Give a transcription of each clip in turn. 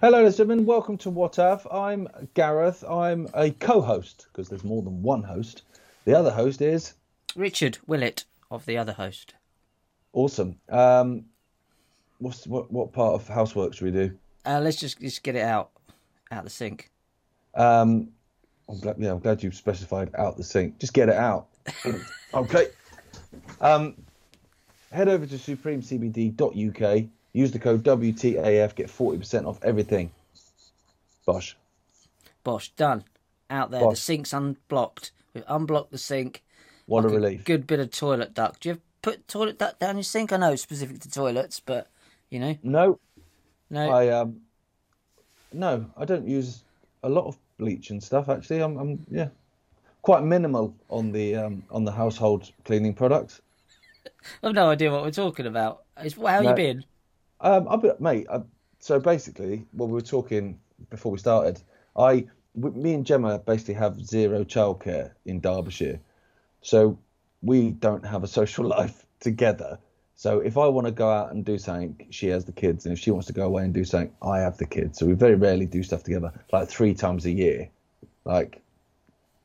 Hello, ladies and. Welcome to What Have. I'm Gareth. I'm a co-host because there's more than one host. The other host is Richard Willett of the other host. awesome. Um, what's what? What part of housework should we do? Uh, let's just just get it out out the sink. Um, I'm glad, yeah, I'm glad you've specified out the sink. Just get it out. okay. Um, head over to supremecbd.uk. Use the code WTAF. Get 40% off everything. Bosh. Bosh, done. Out there. Bosh. The sink's unblocked. We've unblocked the sink. What Like a relief. Good bit of Toilet Duck. Do you put Toilet Duck down your sink? I know it's specific to toilets, but you know, No, no. I um, no, I don't use a lot of bleach and stuff. Actually, I'm, I'm yeah, quite minimal on the um on the household cleaning products. I've no idea what we're talking about. It's, how No. you been? Um, I bet, mate. I, so basically, what we were talking before we started, I, me and Gemma basically have zero childcare in Derbyshire, so we don't have a social life together. So if I want to go out and do something, she has the kids, and if she wants to go away and do something, I have the kids. So we very rarely do stuff together, like three times a year, like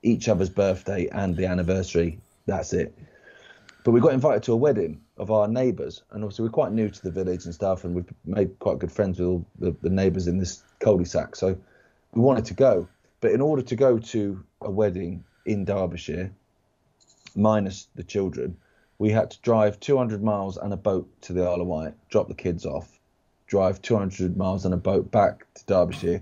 each other's birthday and the anniversary. That's it. But we got invited to a wedding of our neighbours, and obviously we're quite new to the village and stuff, and we've made quite good friends with all the, the neighbours in this cul-de-sac. So we wanted to go, but in order to go to a wedding in Derbyshire, minus the children, we had to drive 200 miles and a boat to the Isle of Wight, drop the kids off, drive 200 miles on a boat back to Derbyshire,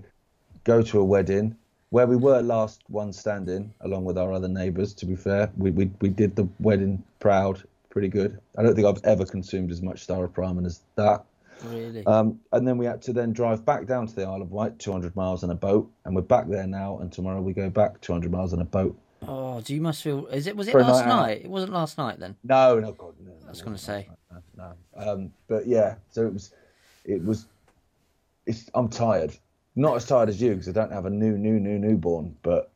go to a wedding where we were last one standing, along with our other neighbours. To be fair, we we we did the wedding proud, pretty good. I don't think I've ever consumed as much Star of Staropramen as that. Really? Um, and then we had to then drive back down to the Isle of Wight, 200 miles on a boat, and we're back there now. And tomorrow we go back 200 miles on a boat. oh, do you must feel? Is it? Was it For last night night? It wasn't last night then. No, no, God, no. I was going to say. no, no. Um, but yeah, so it was, it was, it's, I'm tired. Not as tired as you because I don't have a new, new, new newborn, but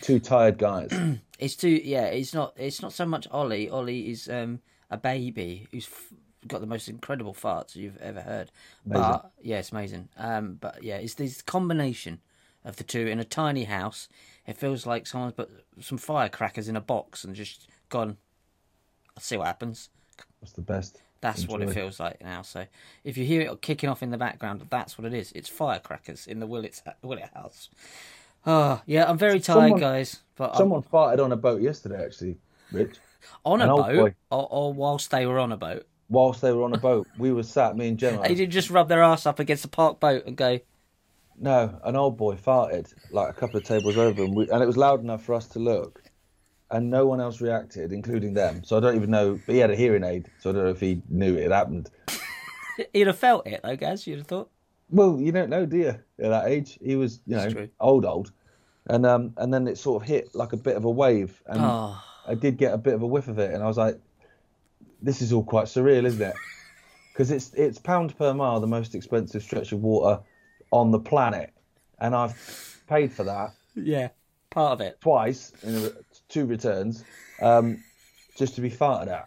two tired guys. It's too. Yeah, it's not. It's not so much Ollie. Ollie is um a baby who's f- got the most incredible farts you've ever heard. But yeah, it's amazing. Um, but yeah, it's this combination of the two in a tiny house. It feels like someone's put some firecrackers in a box and just gone. I'll see what happens. That's the best. That's what it feels like now. So if you hear it kicking off in the background, that's what it is. It's firecrackers in the Willett Willett house. Oh yeah, I'm very tired, Someone- guys. But I'm Someone farted on a boat yesterday, actually, Rich. on a an boat, or, or whilst they were on a boat. Whilst they were on a boat, we were sat, me and Gemma. They didn't just rub their ass up against a park boat and go, No, an old boy farted like a couple of tables over, and, we, and it was loud enough for us to look, and no one else reacted, including them. So I don't even know. But he had a hearing aid, so I don't know if he knew it had happened. He'd have felt it, though, guys. You'd have thought. Well, you don't know, do you? At that age, he was, you know, true. old, old, and um, and then it sort of hit like a bit of a wave, and Oh, I did get a bit of a whiff of it, and I was like, this is all quite surreal, isn't it? Because it's it's pound per mile the most expensive stretch of water on the planet, and I've paid for that yeah, part of it. twice in a, two returns, um, just to be farted at.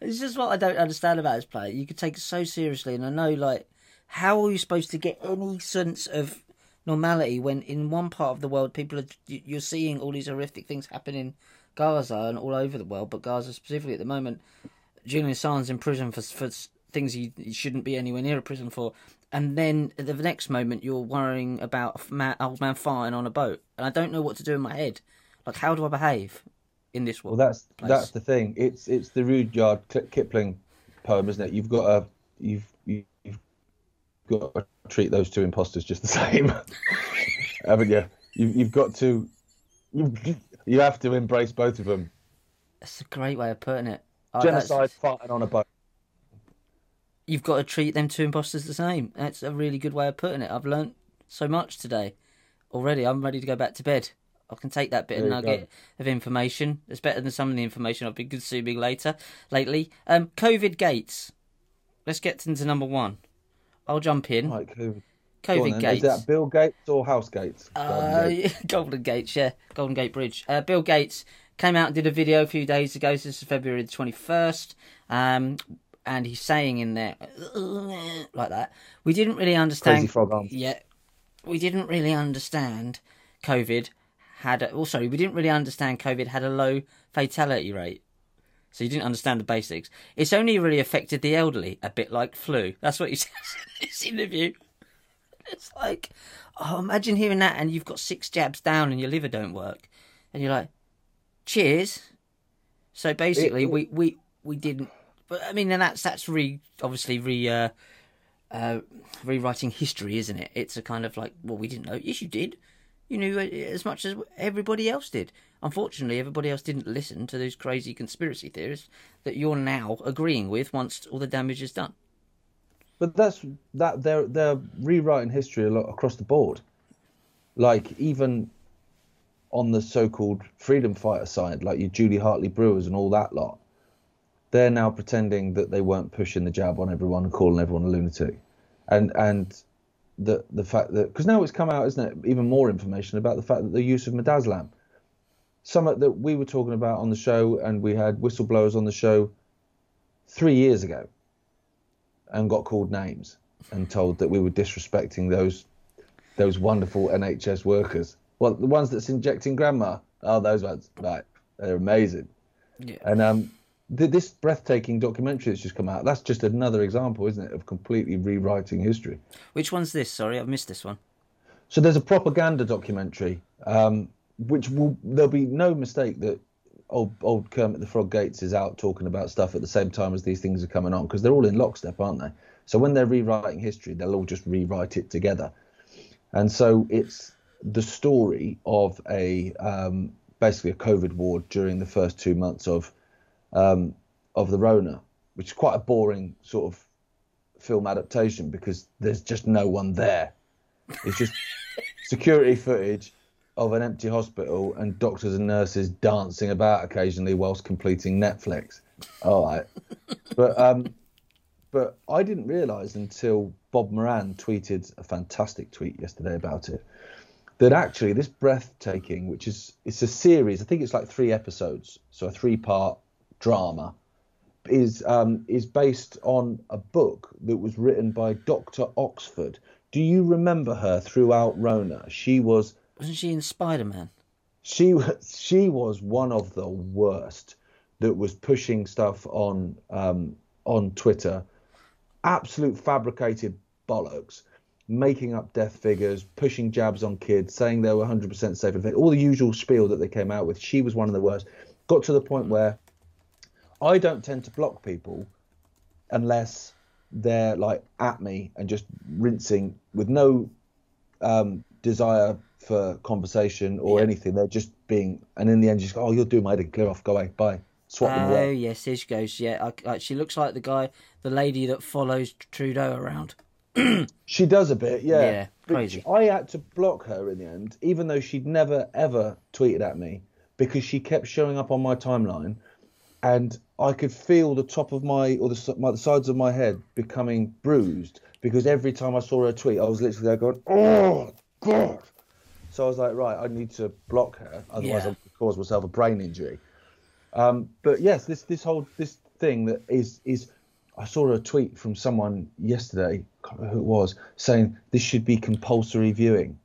It's just what I don't understand about this play. You could take it so seriously, and I know, like, how are you supposed to get any sense of normality when in one part of the world people are you- you're seeing all these horrific things happen in Gaza and all over the world, but Gaza specifically at the moment. Julian Assange in prison for for things he, he shouldn't be anywhere near a prison for, and then at the next moment you're worrying about man, old man farting on a boat, and I don't know what to do in my head. Like, how do I behave in this world? Well, that's place? that's the thing. It's it's the Rudyard Kipling poem, isn't it? You've got a you've got to treat those two imposters just the same, haven't you? you you've got to you you have to embrace both of them. That's a great way of putting it. That's- Genocide, farting on a boat. you've got to treat them two imposters the same. That's a really good way of putting it. I've learnt so much today already. I'm ready to go back to bed. I can take that bit of There you go. nugget of information. It's better than some of the information I've been consuming later lately. Um, COVID gates. Let's get into number one. I'll jump in. Right, COVID. On COVID gates. Is that Bill Gates or House Gates? Uh, Golden Gates, yeah, Golden Gate Bridge. Uh, Bill Gates came out and did a video a few days ago. This is February the twenty first, um, and he's saying in there like that. We didn't really understand. Crazy frog arms. Yeah, we didn't really understand COVID had. A, oh, sorry, we didn't really understand COVID had a low fatality rate. So you didn't understand the basics. It's only really affected the elderly, a bit like flu. That's what he says in this interview. It's like, oh, imagine hearing that and you've got six jabs down and your liver don't work, and you're like, cheers. So basically, we we we didn't. But I mean, and that's that's re obviously re uh, uh, rewriting history, isn't it? It's a kind of like, well, we didn't know. Yes, you did. You knew as much as everybody else did. Unfortunately, everybody else didn't listen to those crazy conspiracy theorists that you're now agreeing with once all the damage is done. But that's that they're they're rewriting history a lot across the board. Like even on the so-called freedom fighter side, like your Julia Hartley-Brewers and all that lot, they're now pretending that they weren't pushing the jab on everyone and calling everyone a lunatic, and and the the fact that because now it's come out, isn't it? Even more information about the fact that the use of midazolam, something that we were talking about on the show, and we had whistleblowers on the show three years ago and got called names and told that we were disrespecting those those wonderful NHS workers. Well, the ones that's injecting grandma. Oh, those ones, right? They're amazing. Yeah. And um, th- this breathtaking documentary that's just come out. That's just another example, isn't it, of completely rewriting history. Which one's this? Sorry, I've missed this one. So there's a propaganda documentary, um, which will there'll be no mistake that old old Kermit the Frog Gates is out talking about stuff at the same time as these things are coming on because they're all in lockstep, aren't they? So when they're rewriting history, they'll all just rewrite it together. And so it's the story of a um, basically a COVID ward during the first two months of um, of the Rona, which is quite a boring sort of film adaptation because there's just no one there. It's just security footage of an empty hospital and doctors and nurses dancing about occasionally whilst completing Netflix. All right, but um, but I didn't realise until Bob Moran tweeted a fantastic tweet yesterday about it that actually this breathtaking, which is it's a series, I think it's like three episodes, so a three-part drama, is um, is based on a book that was written by Dr. Oxford. Do you remember her throughout Rona? She was Wasn't she in Spider Man? she was she was one of the worst that was pushing stuff on um, on Twitter, absolute fabricated bollocks, making up death figures, pushing jabs on kids, saying they were 100% safe, and all the usual spiel that they came out with. She was one of the worst. Got to the point where I don't tend to block people unless they're like at me and just rinsing with no um, desire for conversation or Yeah. anything. They're just being, and in the end, you just go, oh, you're doing my head in, clear off, go away, bye. Swap Oh away. yes, here she goes. Yeah, I, I, she looks like the guy, the lady that follows Trudeau around. She does a bit, yeah. Yeah, crazy. I had to block her in the end, even though she'd never ever tweeted at me because she kept showing up on my timeline, and I could feel the top of my or the, my, the sides of my head becoming bruised because every time I saw her tweet, I was literally there going, "Oh God!" So I was like, "Right, I need to block her, otherwise Yeah. I'll cause myself a brain injury." Um, but yes, this this whole this thing that is is I saw a tweet from someone yesterday, can't remember who it was, saying this should be compulsory viewing.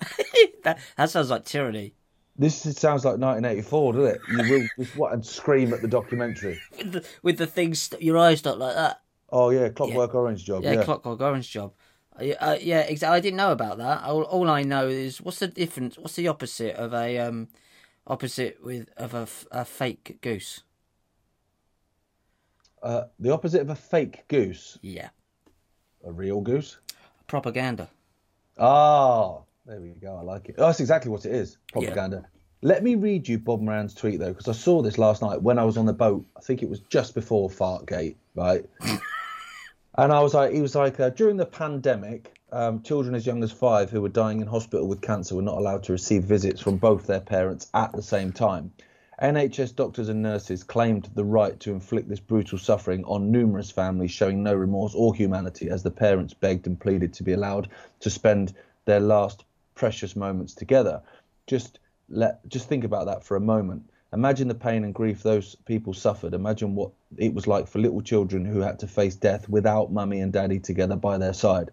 that, that sounds like tyranny. This sounds like 1984, doesn't it? You will just what and scream at the documentary. With the, with the things, your eyes stuck like that. Oh yeah, Clockwork Orange job. Yeah, Yeah, Clockwork Orange job. Uh, yeah, yeah, exactly. I didn't know about that. All, all I know is what's the difference? What's the opposite of a um, opposite with of a fake goose? uh, the opposite of a fake goose, Yeah, a real goose. propaganda. Ah, there we go. I like it. That's exactly what it is. Propaganda. Let me read you Bob Moran's tweet though, because I saw this last night when I was on the boat. I think it was just before Fartgate, right? and I was like, he was like, uh, during the pandemic, um, children as young as five who were dying in hospital with cancer were not allowed to receive visits from both their parents at the same time. NHS doctors and nurses claimed the right to inflict this brutal suffering on numerous families showing no remorse or humanity as the parents begged and pleaded to be allowed to spend their last precious moments together. Just let just think about that for a moment. Imagine the pain and grief those people suffered. Imagine what it was like for little children who had to face death without mummy and daddy together by their side.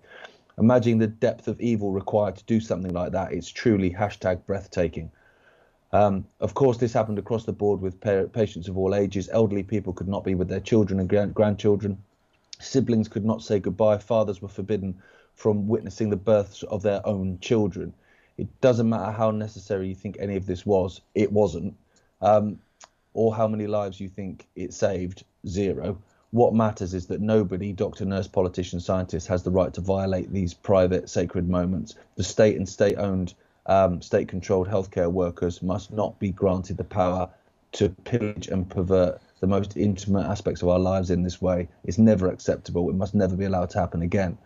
Imagine the depth of evil required to do something like that. It's truly hashtag breathtaking. Um, of course, this happened across the board with pa- patients of all ages. Elderly people could not be with their children and grand- grandchildren. Siblings could not say goodbye. Fathers were forbidden from witnessing the births of their own children. It doesn't matter how necessary you think any of this was, it wasn't, um, or how many lives you think it saved, zero. What matters is that nobody, doctor, nurse, politician, scientist, has the right to violate these private, sacred moments. The state and state owned, um, state controlled healthcare workers must not be granted the power to pillage and pervert the most intimate aspects of our lives in this way. It's never acceptable. It must never be allowed to happen again.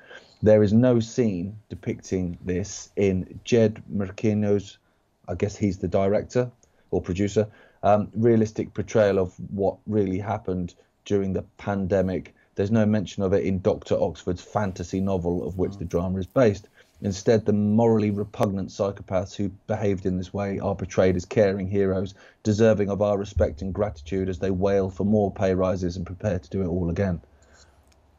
There is no scene depicting this in Jed Mercurio's, I guess he's the director or producer, um, realistic portrayal of what really happened during the pandemic. There's no mention of it in Dr. Oxford's fantasy novel, of which the drama is based. Instead, the morally repugnant psychopaths who behaved in this way are portrayed as caring heroes, deserving of our respect and gratitude as they wail for more pay rises and prepare to do it all again.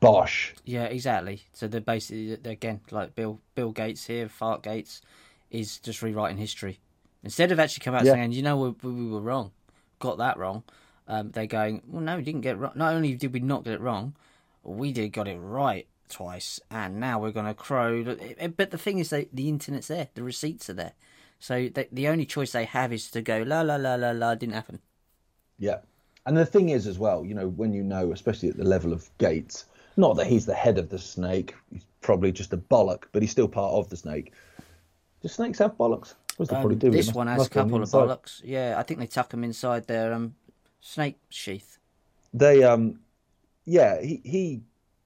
Bosh. Yeah, exactly. So they're basically they're, again like Bill Bill Gates here, Fart Gates, is just rewriting history. Instead of actually coming out Yeah. saying, you know, we, we were wrong, got that wrong, um, they're going, well, no, we didn't get it wrong. Not only did we not get it wrong, we did got it right twice, and now we're going to crow. But the thing is, that the internet's there, the receipts are there. So the, the only choice they have is to go, la, la, la, la, la, didn't happen. Yeah. And the thing is, as well, you know, when you know, especially at the level of Gates, not that he's the head of the snake, he's probably just a bollock, but he's still part of the snake. Do snakes have bollocks? What does Um, probably do? This must- one has a must be on the couple of bollocks. Yeah, I think they tuck them inside their um, snake sheath. They, um, yeah, he, he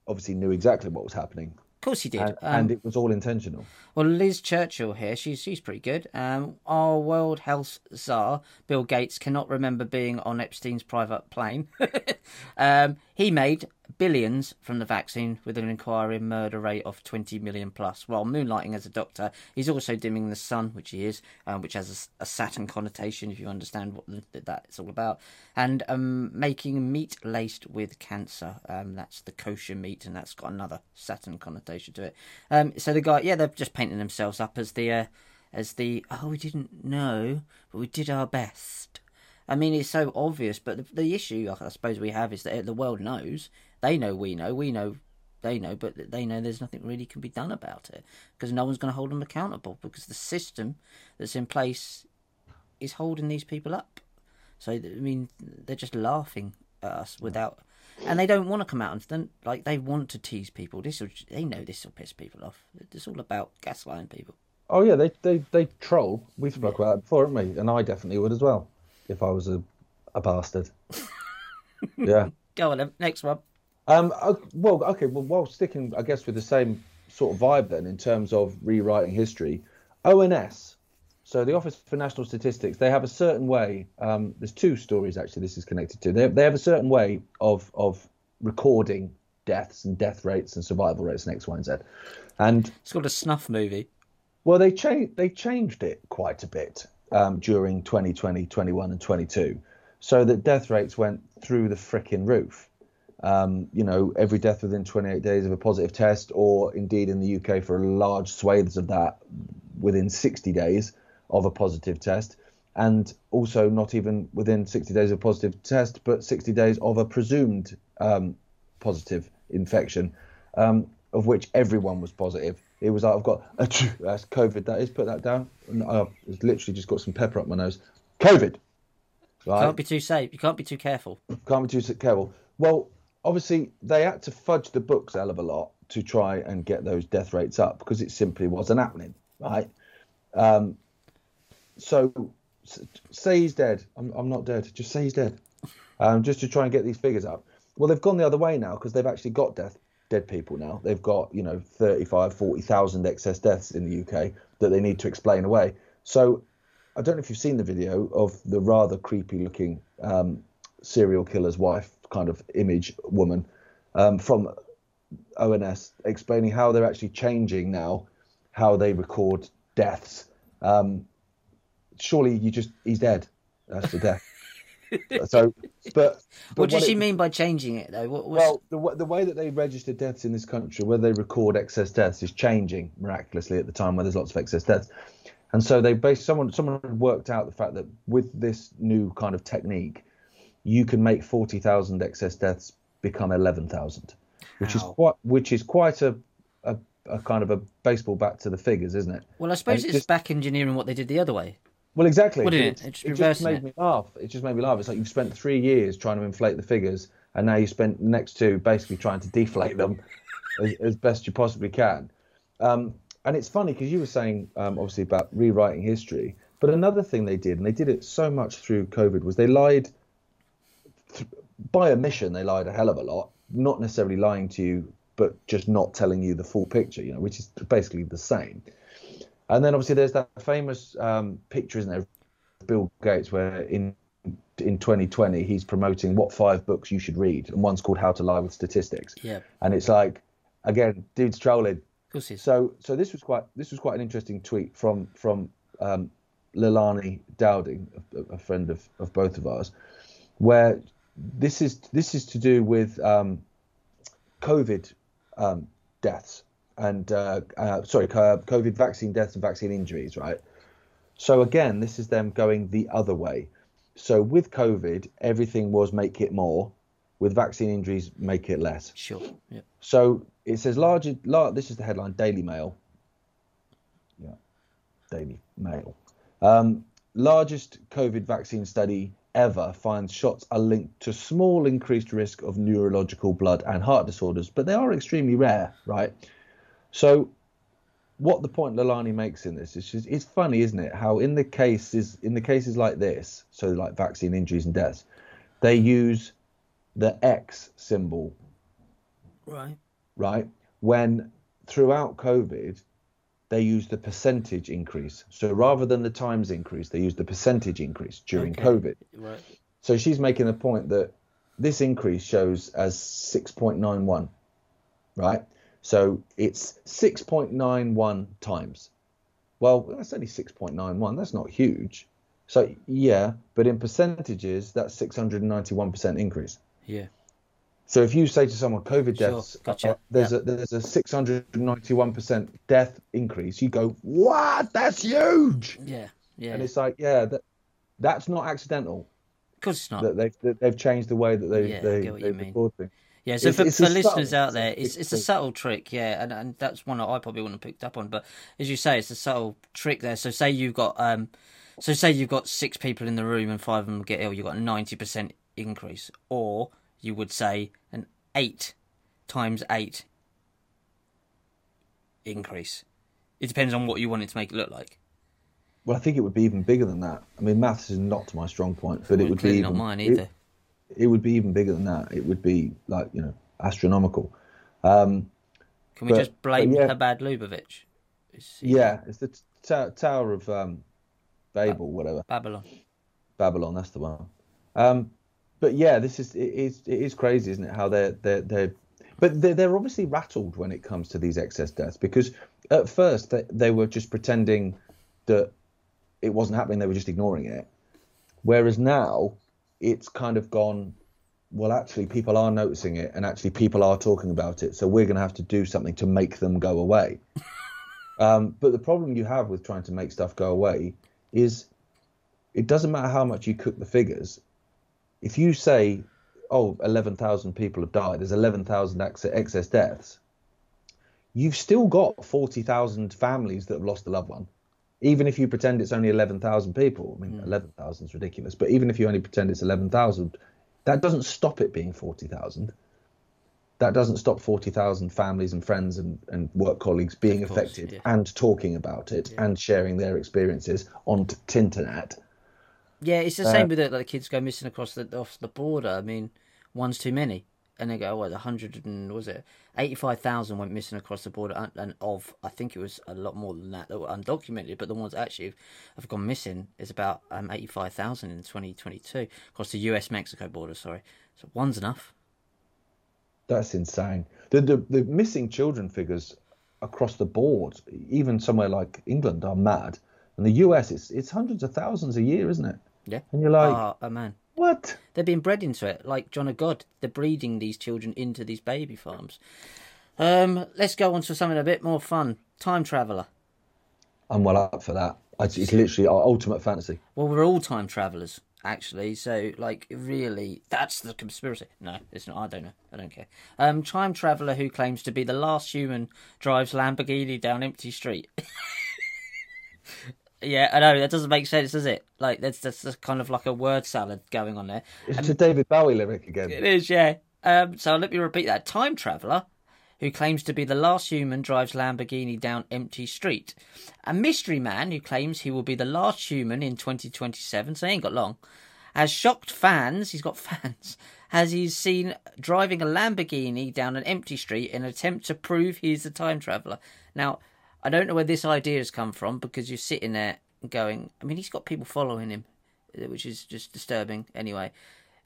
obviously knew exactly what was happening, Of course he did. and, um, and it was all intentional. Well, Liz Churchill here, she's she's pretty good. Um, our World Health Czar, Bill Gates, cannot remember being on Epstein's private plane. um, he made billions from the vaccine with an inquiring murder rate of 20 million plus. While moonlighting as a doctor, he's also dimming the sun, which he is, um, which has a, a Saturn connotation, if you understand what that's all about, and um, making meat laced with cancer. Um, that's the kosher meat, and that's got another Saturn connotation to it. Um, so the guy, yeah, they're just painting themselves up as the, uh, as the, oh, we didn't know, but we did our best. I mean, it's so obvious, but the, the issue I suppose we have is that the world knows. They know we know. We know they know, but they know there's nothing really can be done about it because no one's going to hold them accountable because the system that's in place is holding these people up. So I mean, they're just laughing at us without, and they don't want to come out and then like they want to tease people. This will, they know this will piss people off. It's all about gaslighting people. Oh yeah, they they they troll. We've spoken about that before, haven't we? And I definitely would as well, if I was a a bastard. yeah. Go on, then. next one. Um. uh, Well, okay. Well, while sticking, I guess, with the same sort of vibe, then, in terms of rewriting history, ONS. So the Office for National Statistics, they have a certain way. Um, there's two stories actually. This is connected to. They they have a certain way of of recording deaths and death rates and survival rates and X, Y, and Z. And It's called a snuff movie. well, they changed they changed it quite a bit um, during 2020, 21, and 22, so that death rates went through the frickin' roof. Um, you know, every death within 28 days of a positive test, or indeed in the UK for large swathes of that within 60 days of a positive test, and also not even within 60 days of a positive test, but 60 days of a presumed um, positive infection, um, of which everyone was positive. It was like I've got a that's COVID. That is put that down. And I've literally just got some pepper up my nose. COVID. Right. Can't be too safe. You can't be too careful. Can't be too careful. Well, obviously they had to fudge the books a hell of a lot to try and get those death rates up because it simply wasn't happening, right? Um, so say he's dead. I'm, I'm not dead. Just say he's dead. Um, just to try and get these figures up. Well, they've gone the other way now because they've actually got death dead people now. They've got you know 35, 40,000 excess deaths in the UK that they need to explain away. So I don't know if you've seen the video of the rather creepy looking um, serial killer's wife kind of image woman um, from ONS explaining how they're actually changing now how they record deaths. Um, surely you just he's dead. That's the death. So, but, but what does she it- mean by changing it though? What Well, the, the way that they register deaths in this country, where they record excess deaths, is changing miraculously at the time where there's lots of excess deaths. And so they based someone someone had worked out the fact that with this new kind of technique, you can make forty thousand excess deaths become eleven thousand, which is quite which is quite a, a a kind of a baseball bat to the figures, isn't it? well, I suppose and it's just- back engineering what they did the other way. Well, exactly. Did it? it's- It's it just made it. me laugh. It just made me laugh. It's like you've spent three years trying to inflate the figures, and now you spent the next two basically trying to deflate them as, as best you possibly can. Um, and it's funny because you were saying um, obviously about rewriting history, but another thing they did, and they did it so much through COVID, was they lied th- by omission. They lied a hell of a lot, not necessarily lying to you, but just not telling you the full picture. You know, which is basically the same. And then obviously there's that famous um, picture, isn't there, of Bill Gates, where in in 2020 he's promoting what five books you should read, and one's called How to Lie with Statistics. Yeah. And it's like, again, dude's trolling. Of course, it's So so this was quite this was quite an interesting tweet from from um, Leilani Dowding, a, a friend of, of both of ours, where this is this is to do with um, COVID um, deaths and uh, uh, sorry, COVID vaccine deaths and vaccine injuries, right? So again, this is them going the other way. So with COVID, everything was make it more. With vaccine injuries, make it less. sure. Yeah. So it says large. lar this is the headline: Daily Mail. Yeah, Daily Mail. Um, largest COVID vaccine study ever finds shots are linked to small increased risk of neurological blood and heart disorders, but they are extremely rare, right? So what the point Leilani makes in this is it's funny, isn't it? How in the cases in the cases like this, so like vaccine injuries and deaths, they use the X symbol Right. right? When throughout COVID, they use the percentage increase. So rather than the times increase, they use the percentage increase during Okay. COVID. Right. So she's making the point that this increase shows as 6.91, right? So it's 6.91 times. Well, that's only 6.91. That's not huge. So yeah, but in percentages, that's 691% increase. Yeah. So if you say to someone COVID Sure, deaths, gotcha, uh, there's a there's a 691% death increase, you go, what? That's huge. Yeah. Yeah. And it's like, yeah, that that's not accidental. Because it's not. That they've that they've changed the way that they Yeah, they they record things. Yeah, so It's- for, it's for listeners subtle- out there, it's it's a it's a thing. subtle trick, yeah, and and that's one that I probably wouldn't have picked up on. But as you say, it's a subtle trick there. So say you've got um, so say you've got six people in the room and five of them get ill, you've got a ninety percent increase, or you would say an eight times eight increase. It depends on what you want it to make it look like. Well, I think it would be even bigger than that. I mean, maths is not my strong point, but it would be even, not mine either. It, would be even bigger than that. It would be like you know astronomical. Um, Can we but- just blame yeah. Chabad Lubavitch? Yeah, it's the t- ta- Tower of um, Babel, whatever. Babylon. Babylon, that's the one. Um, but yeah, this is it is it is crazy, isn't it? How they're they're they're but they're, they're obviously rattled when it comes to these excess deaths because at first they, they were just pretending that it wasn't happening; they were just ignoring it. Whereas now it's kind of gone. Well, actually, people are noticing it, and actually, people are talking about it. So we're going to have to do something to make them go away. um, but the problem you have with trying to make stuff go away is it doesn't matter how much you cook the figures. If you say, oh, 11,000 people have died, there's 11,000 ex- excess deaths, you've still got 40,000 families that have lost a loved one. Even if you pretend it's only 11,000 people, I mean, 11,000 is ridiculous, but even if you only pretend it's 11,000, that doesn't stop it being 40,000. That doesn't stop 40,000 families and friends and, and work colleagues being course, affected yeah. and talking about it and sharing their experiences on Tinternet. Yeah, it's the Uh, same with it. Like kids go missing across the off the border. I mean, one's too many, and they go, "What? A hundred and was it? Eighty-five thousand went missing across the border, and, and of I think it was a lot more than that that were undocumented. But the ones that actually have gone missing is about um, eighty-five thousand in twenty twenty-two across the U.S. Mexico border. Sorry, so one's enough. That's insane. The, the the missing children figures across the board, even somewhere like England, are mad. And the US, it's it's hundreds of thousands a year, isn't it? Yeah. And you're like, oh, oh man, What? They're being bred into it, like John of God. They're breeding these children into these baby farms. Um, let's go on to something a bit more fun. Time traveler. I'm well up for that. It's, it's literally our ultimate fantasy. Well, we're all time travelers, actually. So, like, really, that's the conspiracy. No, it's not. I don't know. I don't care. Um, time traveler who claims to be the last human drives Lamborghini down empty street. yeah, I know that doesn't make sense, does it? Like, that's that's just kind of like a word salad going on there. It's a David Bowie lyric again. It is, yeah. Um, so let me repeat that. Time traveler who claims to be the last human drives Lamborghini down empty street. A mystery man who claims he will be the last human in 2027, so he ain't got long, has shocked fans, he's got fans, as he's seen driving a Lamborghini down an empty street in an attempt to prove he's a time traveller. Now, I don't know where this idea has come from because you're sitting there going, I mean, he's got people following him, which is just disturbing anyway.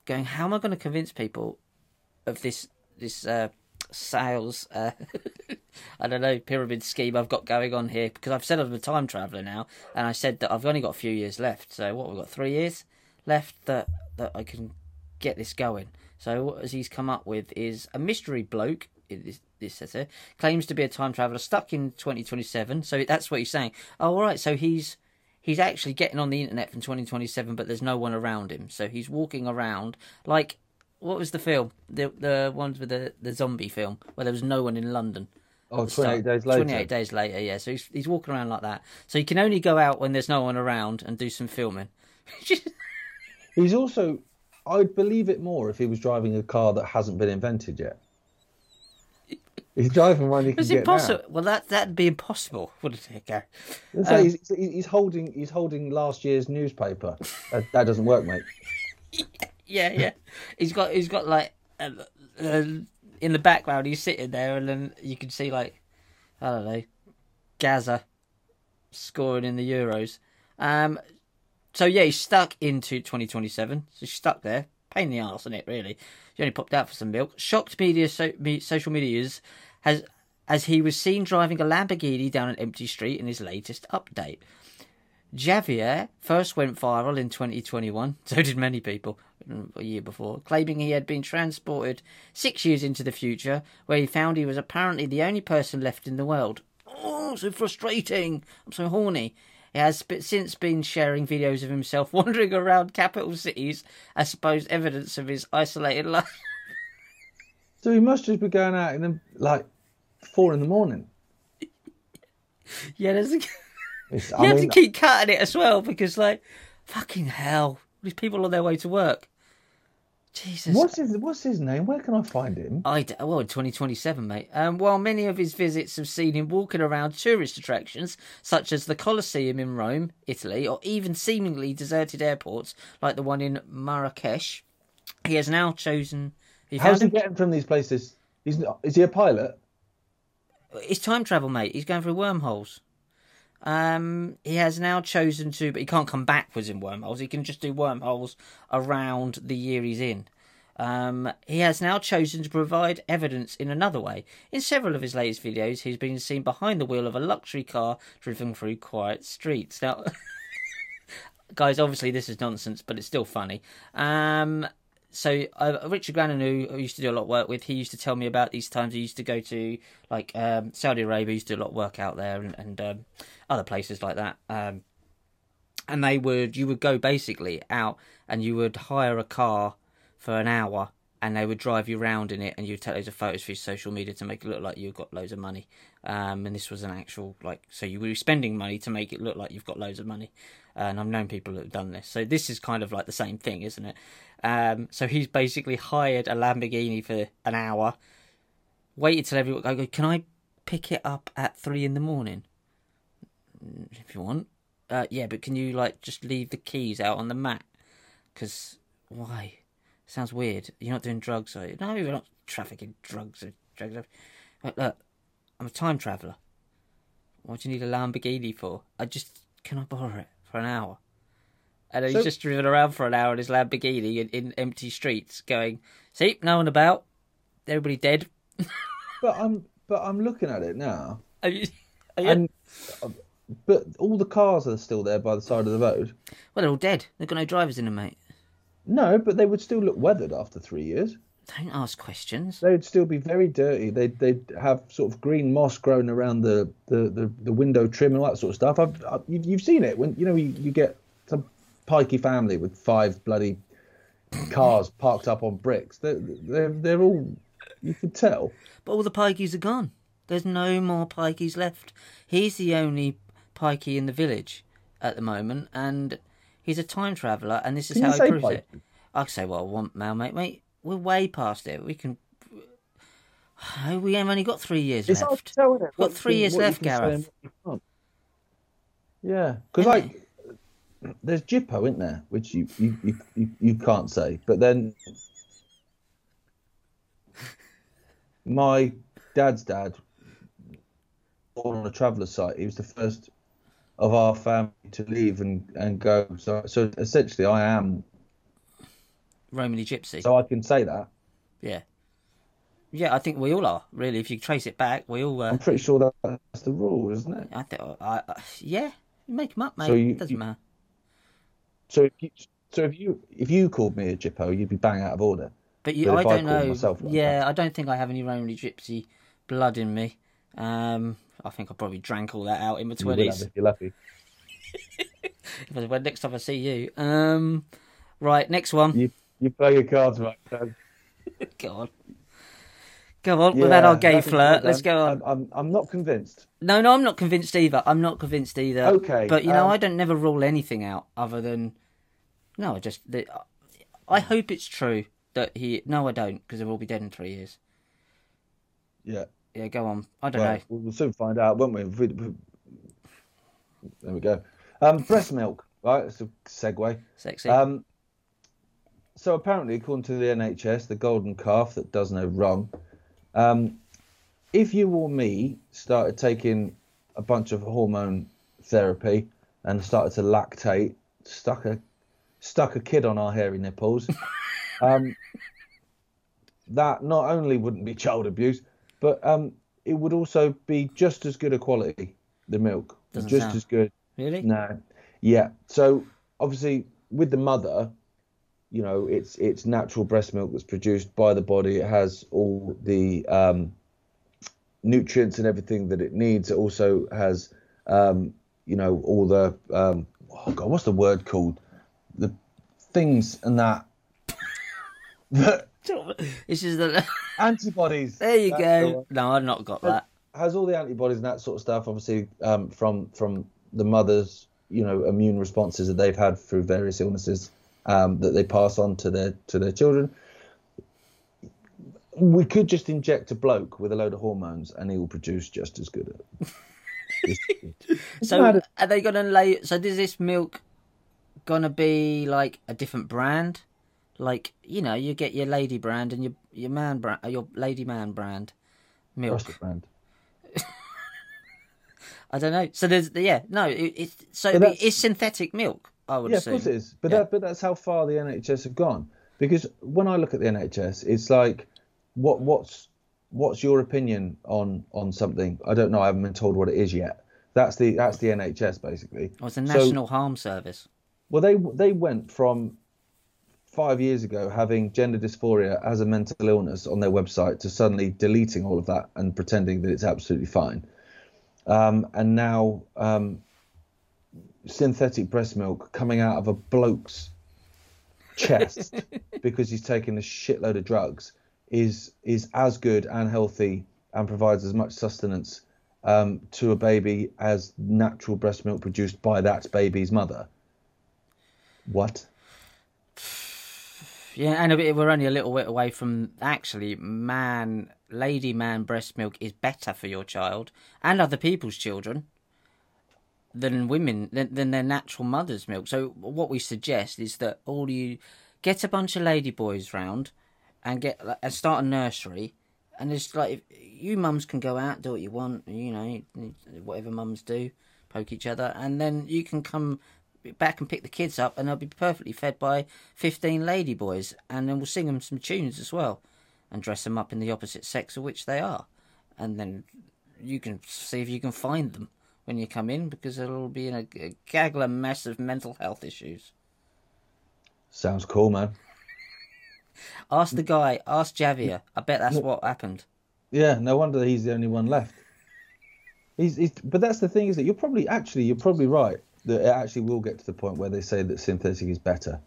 Going, how am I going to convince people of this this uh, sales uh, I don't know pyramid scheme I've got going on here because I've said I'm a time traveller now and I said that I've only got a few years left so what we've got three years left that that I can get this going so what he's come up with is a mystery bloke this, this says here claims to be a time traveller stuck in 2027 so that's what he's saying oh all right so he's he's actually getting on the internet from 2027 but there's no one around him so he's walking around like what was the film? The the ones with the the zombie film where there was no one in London. Oh, 28 days later. 28 days later, yeah. So he's, he's walking around like that. So he can only go out when there's no one around and do some filming. he's also, I'd believe it more if he was driving a car that hasn't been invented yet. He's driving one he can Is get it now. Well, that that'd be impossible, wouldn't it, Gary? So he's, he's holding he's holding last year's newspaper. That, that doesn't work, mate. yeah, yeah. He's got he's got like uh, uh, in the background. He's sitting there, and then you can see like I don't know, Gazza scoring in the Euros. Um, so yeah, he's stuck into 2027. So he's stuck there. Pain in the arse, isn't it? Really. He only popped out for some milk. Shocked media, so, me, social media's has as he was seen driving a Lamborghini down an empty street in his latest update. Javier first went viral in 2021, so did many people mm, a year before, claiming he had been transported six years into the future, where he found he was apparently the only person left in the world. Oh, so frustrating! I'm so horny. He has since been sharing videos of himself wandering around capital cities as supposed evidence of his isolated life. So he must just be going out in the, like four in the morning. yeah, there's a... It's, you I have mean, to keep cutting it as well because, like, fucking hell, these people on their way to work. Jesus. what's his what's his name? Where can I find him? I d- well, in 2027, mate. Um, while many of his visits have seen him walking around tourist attractions such as the Colosseum in Rome, Italy, or even seemingly deserted airports like the one in Marrakesh, he has now chosen. He How's he getting from these places? He's is he a pilot? it's time travel, mate. He's going through wormholes. Um, he has now chosen to, but he can't come backwards in wormholes. He can just do wormholes around the year he's in. Um, he has now chosen to provide evidence in another way. In several of his latest videos, he's been seen behind the wheel of a luxury car driven through quiet streets. Now, guys, obviously this is nonsense, but it's still funny. Um, so uh, Richard Grannon, who I used to do a lot of work with, he used to tell me about these times he used to go to like um, Saudi Arabia, he used to do a lot of work out there, and, and um, other places like that. Um, and they would, you would go basically out and you would hire a car for an hour, and they would drive you around in it, and you'd take loads of photos for your social media to make it look like you've got loads of money. Um, and this was an actual like, so you were spending money to make it look like you've got loads of money. And I've known people that have done this, so this is kind of like the same thing, isn't it? Um, so he's basically hired a Lamborghini for an hour, waited till everyone. Go, can I pick it up at three in the morning? "Mm, If you want, uh, yeah, but can you like just leave the keys out on the mat? Because why? Sounds weird. You're not doing drugs, are you? No, you're not trafficking drugs or drugs. Look, I'm a time traveller. What do you need a Lamborghini for? I just can I borrow it for an hour? And he's just driven around for an hour in his Lamborghini in, in empty streets, going, "See, no one about, everybody dead." But I'm but I'm looking at it now, Are you, are you- and but all the cars are still there by the side of the road. well, they're all dead. They've got no drivers in them, mate. No, but they would still look weathered after three years. Don't ask questions. They would still be very dirty. They'd they'd have sort of green moss growing around the the, the, the window trim and all that sort of stuff. I've, I've you've, you've seen it when you know you, you get some pikey family with five bloody cars parked up on bricks. They're they're, they're all you could tell. But all the pikeys are gone. There's no more pikeys left. He's the only pikey in the village at the moment, and he's a time traveller. And this is Can how he proves it. I say what I want, now, mate. Mate, we're way past it. We can. We have only got three years It's left. to tell, isn't? Got three years left, Gareth. and what you can't. Yeah, because Isn't like there's Jippo, isn't there, which you you, you, you you can't say, but then my dad's dad, born on a traveller site, he was the first of our family to leave and, and go. So so essentially, I am. Romany Gypsy. So I can say that. yeah. Yeah, I think we all are, really. If you trace it back, we all. Uh, I'm pretty sure that's the rule, isn't it? I think. I, I, yeah. Make them up, mate. So you- Doesn't you- matter. So if you so if you if you called me a Jippo, you'd be bang out of order. But you, But I don't call know. myself like yeah, I don't think I have any Romany Gypsy blood in me. Um, I think I probably drank all that out in my You if you're lucky. When next time I see you. Um, right, next one. You you play your cards right. Dad. Go on. Go on. We've had our gay flirt. Let's go on. I'm, I'm I'm not convinced. No, no, I'm not convinced either. I'm not convinced either. Okay, but you know, um, I don't never rule anything out other than no. I just the, I hope it's true that he. No, I don't because they will be dead in three years. Yeah. Yeah, go on. I don't Well, know. we'll, we'll soon find out, won't we? We- we- There we go. Um, breast milk. Right, it's a segue. Sexy. Um, so apparently, according to the NHS, the golden calf that does no wrong. Um, if you or me started taking a bunch of hormone therapy and started to lactate, stuck a stuck a kid on our hairy nipples, um, that not only wouldn't be child abuse, but um, it would also be just as good a quality. The milk, Doesn't just sound- as good. really? No, yeah. So obviously, with the mother, you know, it's it's natural breast milk that's produced by the body. It has all the um, nutrients and everything that it needs. It also has, um, you know, all the um, oh god, what's the word called? The things and that. that This is the. antibodies. there you That's the go. No, I've not got that. has all the antibodies and that sort of stuff, obviously um, from from the mother's you know immune responses that they've had through various illnesses um, that they pass on to their to their children. We could just inject a bloke with a load of hormones and he will produce just as good. So are they gonna lay? So is this milk gonna be like a different brand? Like you know, you get your lady brand and your your man brand, your lady man brand milk. Rustic brand. I don't know. So there's yeah no it, it's so But it'd be- it's synthetic milk. I would Yeah, of course it is. But Yeah. that, but that's how far the NHS have gone. Because when I look at the NHS, it's like, what what's what's your opinion on on something? I don't know. I haven't been told what it is yet. That's the that's the NHS basically. Oh, it's a So- National Harm Service. Well, they they went from five years ago having gender dysphoria as a mental illness on their website to suddenly deleting all of that and pretending that it's absolutely fine. Um, and now um, synthetic breast milk coming out of a bloke's chest because he's taking a shitload of drugs is is as good and healthy and provides as much sustenance um, to a baby as natural breast milk produced by that baby's mother. What? Yeah, and a bit, we're only a little bit away from actually man, lady man breast milk is better for your child and other people's children than women than, than their natural mother's milk. So what we suggest is that all you get a bunch of ladyboys round and get and start a nursery. And it's like you mums can go out, do what you want, you know, whatever mums do, poke each other, and then you can come back and pick the kids up, and they'll be perfectly fed by fifteen ladyboys, and then we'll sing them some tunes as well, and dress them up in the opposite sex of which they are, and then you can see if you can find them when you come in because it'll be in a, a gaggle of mess of mental health issues. Sounds cool, man. Ask the guy. Ask Javier. I bet that's what happened. Yeah, no wonder he's the only one left. He's, he's, but that's the thing is that you're probably actually you're probably right that it actually will get to the point where they say that synthetic is better.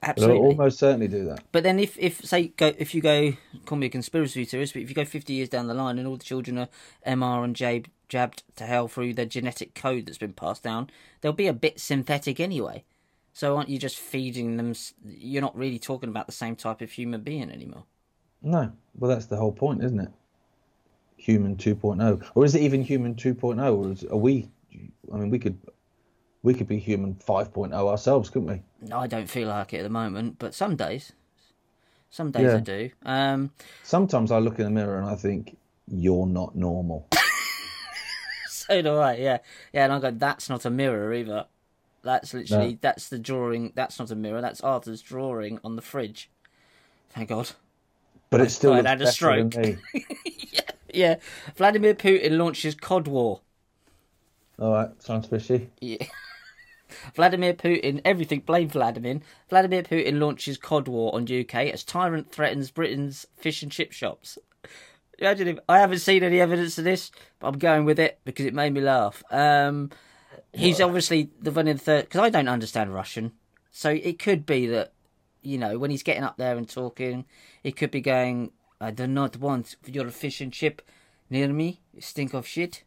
They'll Absolutely. almost certainly do that. But then if, if say go if you go call me a conspiracy theorist, but if you go fifty years down the line and all the children are mRNA jabbed jabbed to hell through their genetic code that's been passed down, they'll be a bit synthetic anyway. So aren't you just feeding them? You're not really talking about the same type of human being anymore. No, well that's the whole point, isn't it? Human 2.0, or is it even human 2.0, or is, are we? I mean, we could we could be human 5.0 ourselves, couldn't we? I don't feel like it at the moment, but some days, some days I do. Um, Sometimes I look in the mirror and I think you're not normal. so do I. Yeah, yeah, and I go, that's not a mirror either. That's literally No. that's the drawing. That's not a mirror. That's Arthur's drawing on the fridge. Thank God. But it still had a stroke. me. Yeah, Vladimir Putin launches Cod War. All right, sounds fishy. Yeah. Vladimir Putin, everything blame Vladimir. Vladimir Putin launches Cod War on UK as tyrant threatens Britain's fish and chip shops. Imagine if I haven't seen any evidence of this, but I'm going with it because it made me laugh. Um, he's obviously the one in the third because I don't understand Russian, so it could be that you know when he's getting up there and talking, he could be going, "I do not want your fish and chip near me, you stink of shit."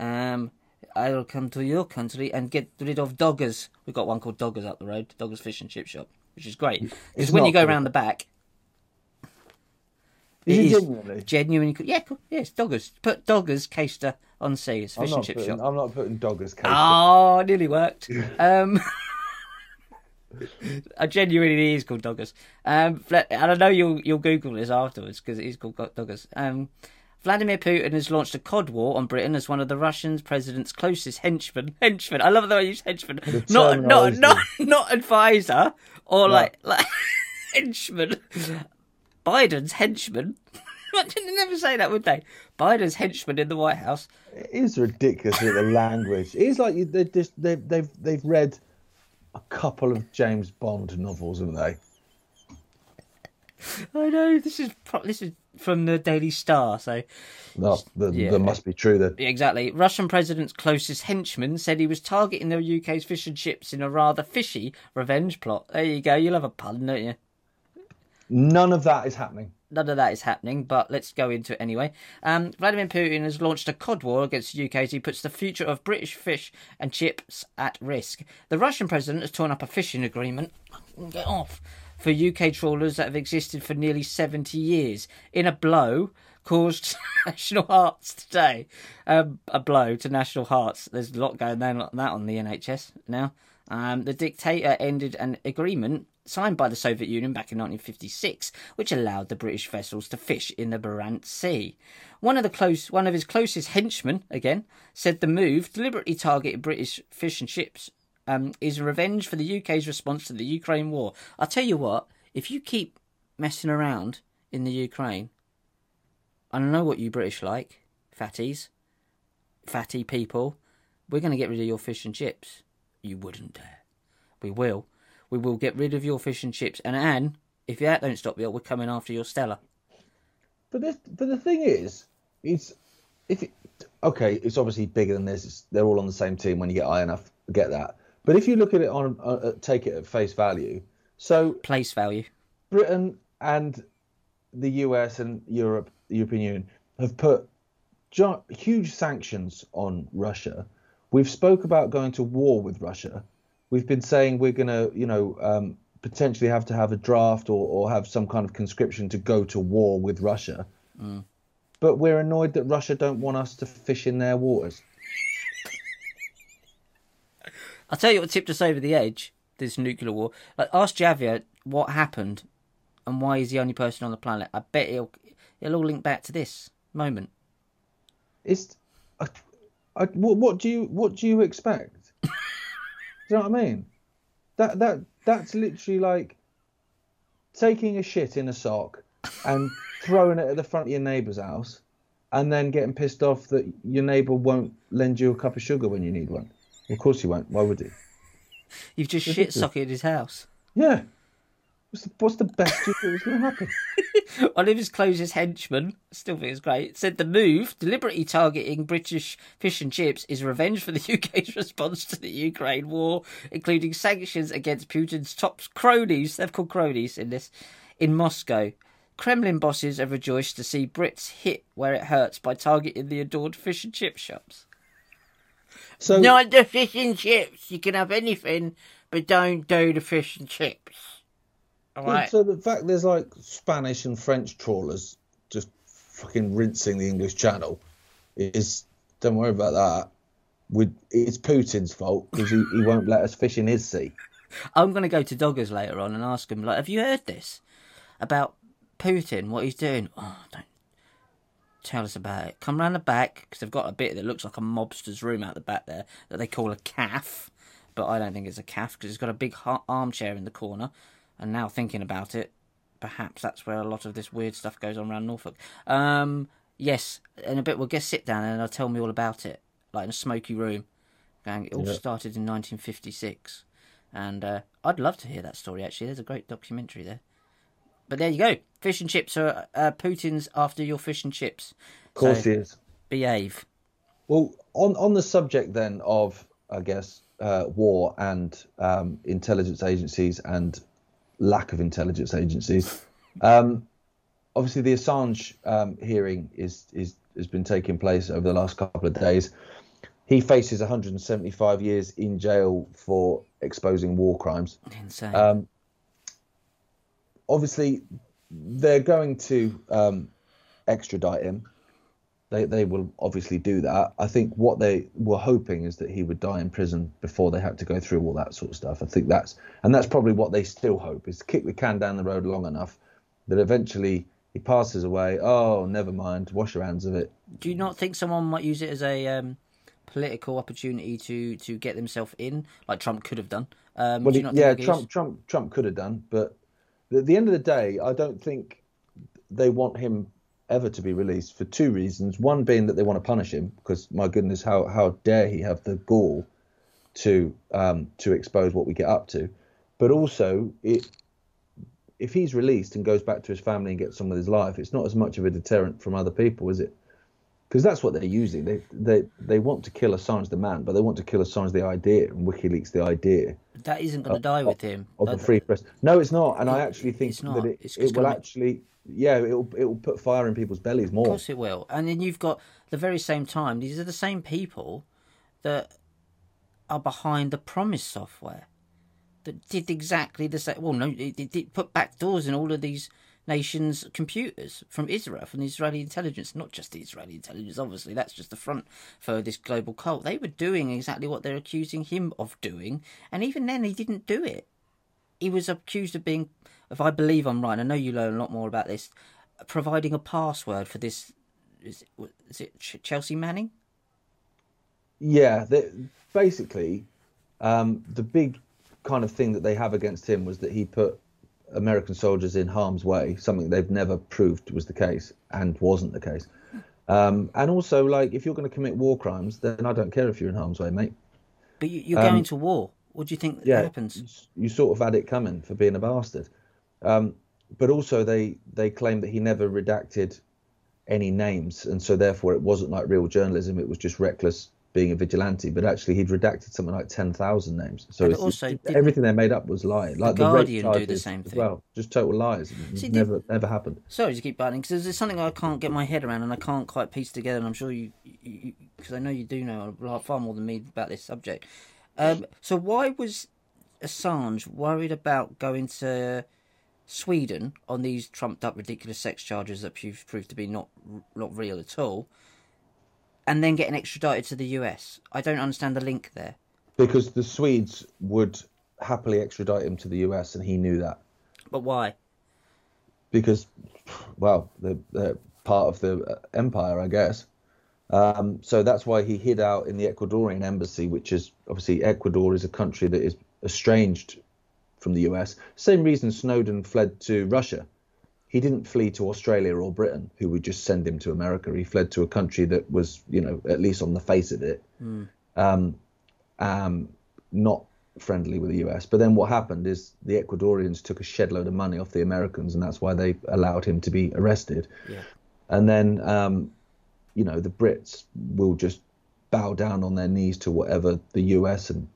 Um, I will come to your country and get rid of doggers. We've got one called Doggers up the road, Doggers Fish and Chip Shop, which is great. Because when you go around the back, Is it it is genuinely? genuinely cool. Yeah, cool. yes, Doggers. Put Doggers Caister on Sea. It's fish and chip putting, shop. I'm not putting doggers case. Oh, nearly worked. Um, I genuinely is called Doggers. Um, and I know you'll you'll Google this afterwards because it is called Doggers. Um, Vladimir Putin has launched a cod war on Britain as one of the Russian president's closest henchmen. Henchmen. I love the way you use henchmen. Not not not not advisor or No. like like henchman. Biden's henchman. They never say that, would they? Biden's henchman in the White House. It is ridiculous the language. It is like you- they just they, they've they've read a couple of James Bond novels, haven't they? I know this is pro- this is from the Daily Star, so No, the, Yeah. that must be true then. exactly. Russian president's closest henchman said he was targeting the UK's fish and chips in a rather fishy revenge plot. There you go. You'll have a pun, don't you? None of that is happening. None of that is happening, but let's go into it anyway. Um, Vladimir Putin has launched a cod war against the UK as he puts the future of British fish and chips at risk. The Russian president has torn up a fishing agreement. Get off. For UK trawlers that have existed for nearly 70 years. In a blow caused National Hearts today. Um, a blow to National Hearts. There's a lot going on like that on the NHS now. Um, the dictator ended an agreement signed by the Soviet Union back in 1956, which allowed the British vessels to fish in the Barents Sea. One of the close, one of his closest henchmen, again, said the move deliberately targeted British fish and ships. Um, is revenge for the UK's response to the Ukraine war. I'll tell you what, if you keep messing around in the Ukraine, I know what you British like, fatties, fatty people, we're going to get rid of your fish and chips. You wouldn't dare. We will. We will get rid of your fish and chips. And Anne, if that don't stop you, we're coming after your Stella. But this, but the thing is, it's if it, okay, it's obviously bigger than this. It's, they're all on the same team. When you get high enough, get that. But if you look at it on, uh, uh, take it at face value. So Place value. Britain and the US and Europe, the European Union, have put gi- huge sanctions on Russia. We've spoke about going to war with Russia. We've been saying we're going to, you know, um, potentially have to have a draft or, or have some kind of conscription to go to war with Russia. But we're annoyed that Russia don't want us to fish in their waters. I'll tell you what tipped us over the edge, this nuclear war. Like, ask Javier what happened and why he's the only person on the planet. I bet he'll, it'll all link back to this moment. It's, I, I, what, what do you what do you expect? do you know what I mean? That that that's literally like taking a shit in a sock and throwing it at the front of your neighbour's house, and then getting pissed off that your neighbour won't lend you a cup of sugar when you need one. Of course he won't. Why would he? You've just shit socket his house. Yeah. What's the, what's the best you thought was going to happen? One of his closest henchmen, still think it's great, said the move, deliberately targeting British fish and chips, is revenge for the UK's response to the Ukraine war, including sanctions against Putin's top cronies, they've called cronies in this, in Moscow. Kremlin bosses are rejoiced to see Brits hit where it hurts by targeting the adored fish and chip shops. So, Not the fish and chips. You can have anything, but don't do the fish and chips. All right. so the fact there's like Spanish and French trawlers just fucking rinsing the English Channel is don't worry about that. We, it's Putin's fault because he, he won't let us fish in his sea. I'm going to go to Doggers later on and ask him, like, have you heard this about Putin? What he's doing? Oh, don't tell us about it. Come round the back because they've got a bit that looks like a mobster's room out the back there that they call a calf, but I don't think it's a calf because it's got a big armchair in the corner. And now thinking about it, perhaps that's where a lot of this weird stuff goes on around Norfolk. Um, yes, in a bit we'll just sit down and they'll tell me all about it, like in a smoky room. Going, it all Yeah. started in 1956, and uh, I'd love to hear that story. Actually, there's a great documentary there. But there you go. Fish and chips are uh, Putin's after your fish and chips. Of course So- he is. Behave. Well, on on the subject then of I guess uh, war and um, intelligence agencies and lack of intelligence agencies. Um, obviously, the Assange um, hearing is is has been taking place over the last couple of days. He faces 175 years in jail for exposing war crimes. Insane. Obviously, they're going to um, extradite him. They they will obviously do that. I think what they were hoping is that he would die in prison before they had to go through all that sort of stuff. I think that's and that's probably what they still hope is to kick the can down the road long enough that eventually he passes away. Oh, never mind. Wash your hands of it. Do you not think someone might use it as a um, political opportunity to, to get themselves in, like Trump could have done? Um, Well, do you not yeah, Trump, Trump, Trump could have done, but at the end of the day, I don't think they want him ever to be released for two reasons. One being that they want to punish him, because my goodness, how how dare he have the gall to um, to expose what we get up to, but also it. If he's released and goes back to his family and gets on with his life, it's not as much of a deterrent from other people, is it? Because that's what they're using. They they they want to kill Assange the man, but they want to kill Assange the idea and WikiLeaks the idea That isn't going to die with him. of the free press. No, it's not, and I actually think that it, It's- it will gonna- actually, yeah, it will it will put fire in people's bellies more. Of course it will. And then you've got the very same time, these are the same people that are behind the PROMIS software that did exactly the same. Well, no, it, it, it put back doors in all of these nations' computers from Israel, from the Israeli intelligence, not just the Israeli intelligence, obviously, that's just the front for this global cult. They were doing exactly what they're accusing him of doing, and even then, he didn't do it. He was accused of being, if I believe I'm right, I know you learn a lot more about this, providing a password for this. Is it, is it Ch- Chelsea Manning? Yeah, they, basically, um, the big kind of thing that they have against him was that he put American soldiers in harm's way, something they've never proved was the case and wasn't the case. Um, and also, like, if you're going to commit war crimes, then I don't care if you're in harm's way, mate. But you, you're Um, going to war. What do you think yeah, happens? you sort of had it coming for being a bastard. Um, but also, they they claim that he never redacted any names, and so therefore it wasn't like real journalism. It was just reckless being a vigilante. But actually, he'd redacted something like ten thousand names. So also, everything they made up was lying. Like the, rape Guardian do the same thing. well, just total lies. See, never never happened. Sorry to keep butting because there's something I can't get my head around and I can't quite piece together. And I'm sure you, because I know you do know a lot far more than me about this subject. Um, so why was Assange worried about going to Sweden on these trumped up ridiculous sex charges that proved to be not not real at all, and then getting extradited to the US? I don't understand the link there. Because the Swedes would happily extradite him to the US, and he knew that. But why? because, well, they're, they're part of the uh, empire, I guess. Um, so that's why he hid out in the Ecuadorian embassy, which is obviously Ecuador is a country that is estranged from the US. Same reason Snowden fled to Russia. He didn't flee to Australia or Britain, who would just send him to America. He fled to a country that was, you know, at least on the face of it, um, um, not friendly with the US. But then what happened is the Ecuadorians took a shed load of money off the Americans, and that's why they allowed him to be arrested. Yeah. And then, um, you know, the Brits will just bow down on their knees to whatever the US and,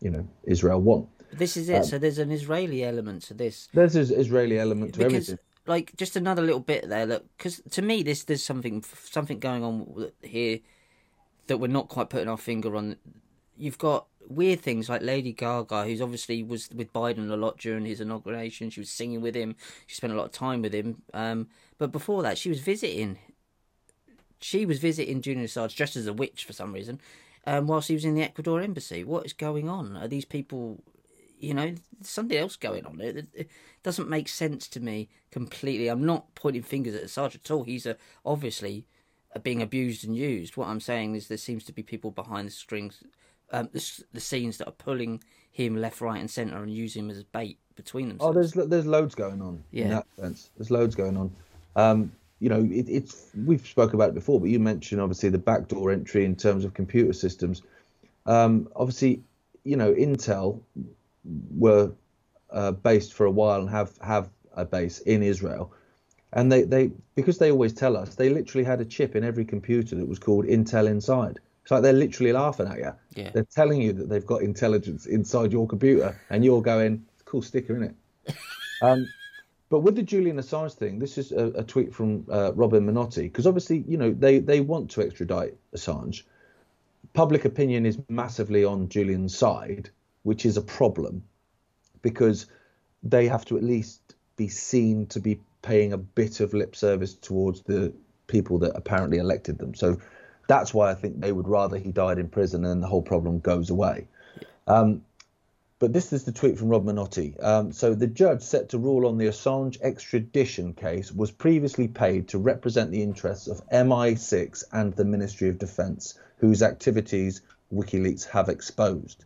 you know, Israel want. This is it. so there's an Israeli element to this. There's an Israeli element to because everything. like just another little bit there look because to me this there's something something going on here that we're not quite putting our finger on. You've got weird things like lady gaga who's obviously was with biden a lot during his inauguration. She was singing with him. She spent a lot of time with him. Um, but before that she was visiting. She was visiting julian assange dressed as a witch for some reason um, whilst he was in the ecuador embassy. What is going on? Are these people you know, there's something else going on. It, it doesn't make sense to me completely. I'm not pointing fingers at Assange at all. He's a, obviously being abused and used. What I'm saying is there seems to be people behind the strings, um, the, the scenes that are pulling him left, right, and centre and using him as bait between them. Oh, there's there's loads going on in Yeah. that sense. There's loads going on. Um, you know, it, it's we've spoke about it before, but you mentioned obviously the backdoor entry in terms of computer systems. Um, obviously, you know, Intel were uh, based for a while and have have a base in Israel, and they they because they always tell us they literally had a chip in every computer that was called Intel inside. It's like they're literally laughing at you. Yeah. They're telling you that they've got intelligence inside your computer, and you're going, "Cool sticker, isn't it?" um, but with the Julian Assange thing, this is a, a tweet from uh, Robin Minotti because obviously, you know, they they want to extradite Assange. Public opinion is massively on Julian's side, which is a problem because they have to at least be seen to be paying a bit of lip service towards the people that apparently elected them. So that's why I think they would rather he died in prison and the whole problem goes away. Um, but this is the tweet from Rob Minotti. Um, so the judge set to rule on the Assange extradition case was previously paid to represent the interests of MI6 and the Ministry of Defence, whose activities WikiLeaks have exposed.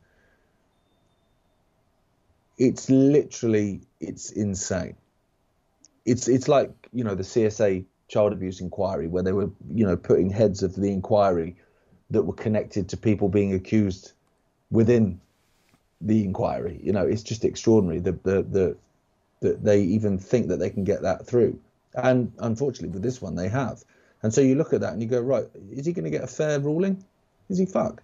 It's literally it's insane. It's it's like you know the CSA child abuse inquiry where they were you know putting heads of the inquiry that were connected to people being accused within the inquiry. You know, it's just extraordinary that the, the that they even think that they can get that through. And unfortunately, with this one, they have. And so you look at that and you go, right, is he going to get a fair ruling? Is he fuck?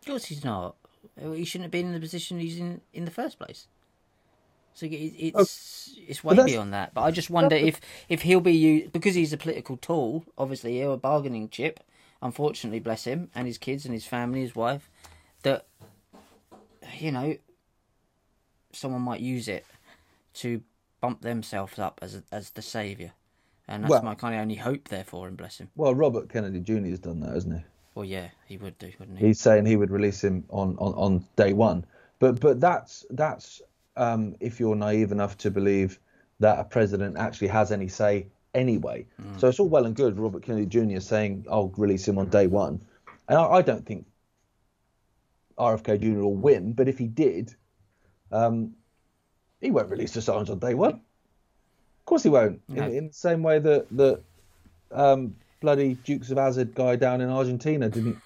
Of course he's not. He shouldn't have been in the position he's in in the first place. So it- oh, it's it's way Oh, beyond that. But I just wonder if if he'll be used because he's a political tool. Obviously, he'll a bargaining chip. Unfortunately, bless him and his kids and his family, his wife. That you know, someone might use it to bump themselves up as as the savior, and that's Well- my kind of only hope there for him. Bless him. Well, Robert Kennedy Jr. has done that, hasn't he? Well, yeah, he would do, wouldn't he? He's saying he would release him on, on, on day one. But but that's that's um, if you're naive enough to believe that a president actually has any say anyway. So it's all well and good Robert Kennedy Jr. saying I'll release him on day one, and I, I don't think RFK Jr. will win. But if he did, um, he won't release Assange on day one. Of course he won't. No. In, in the same way that the um, bloody Dukes of Hazzard guy down in Argentina didn't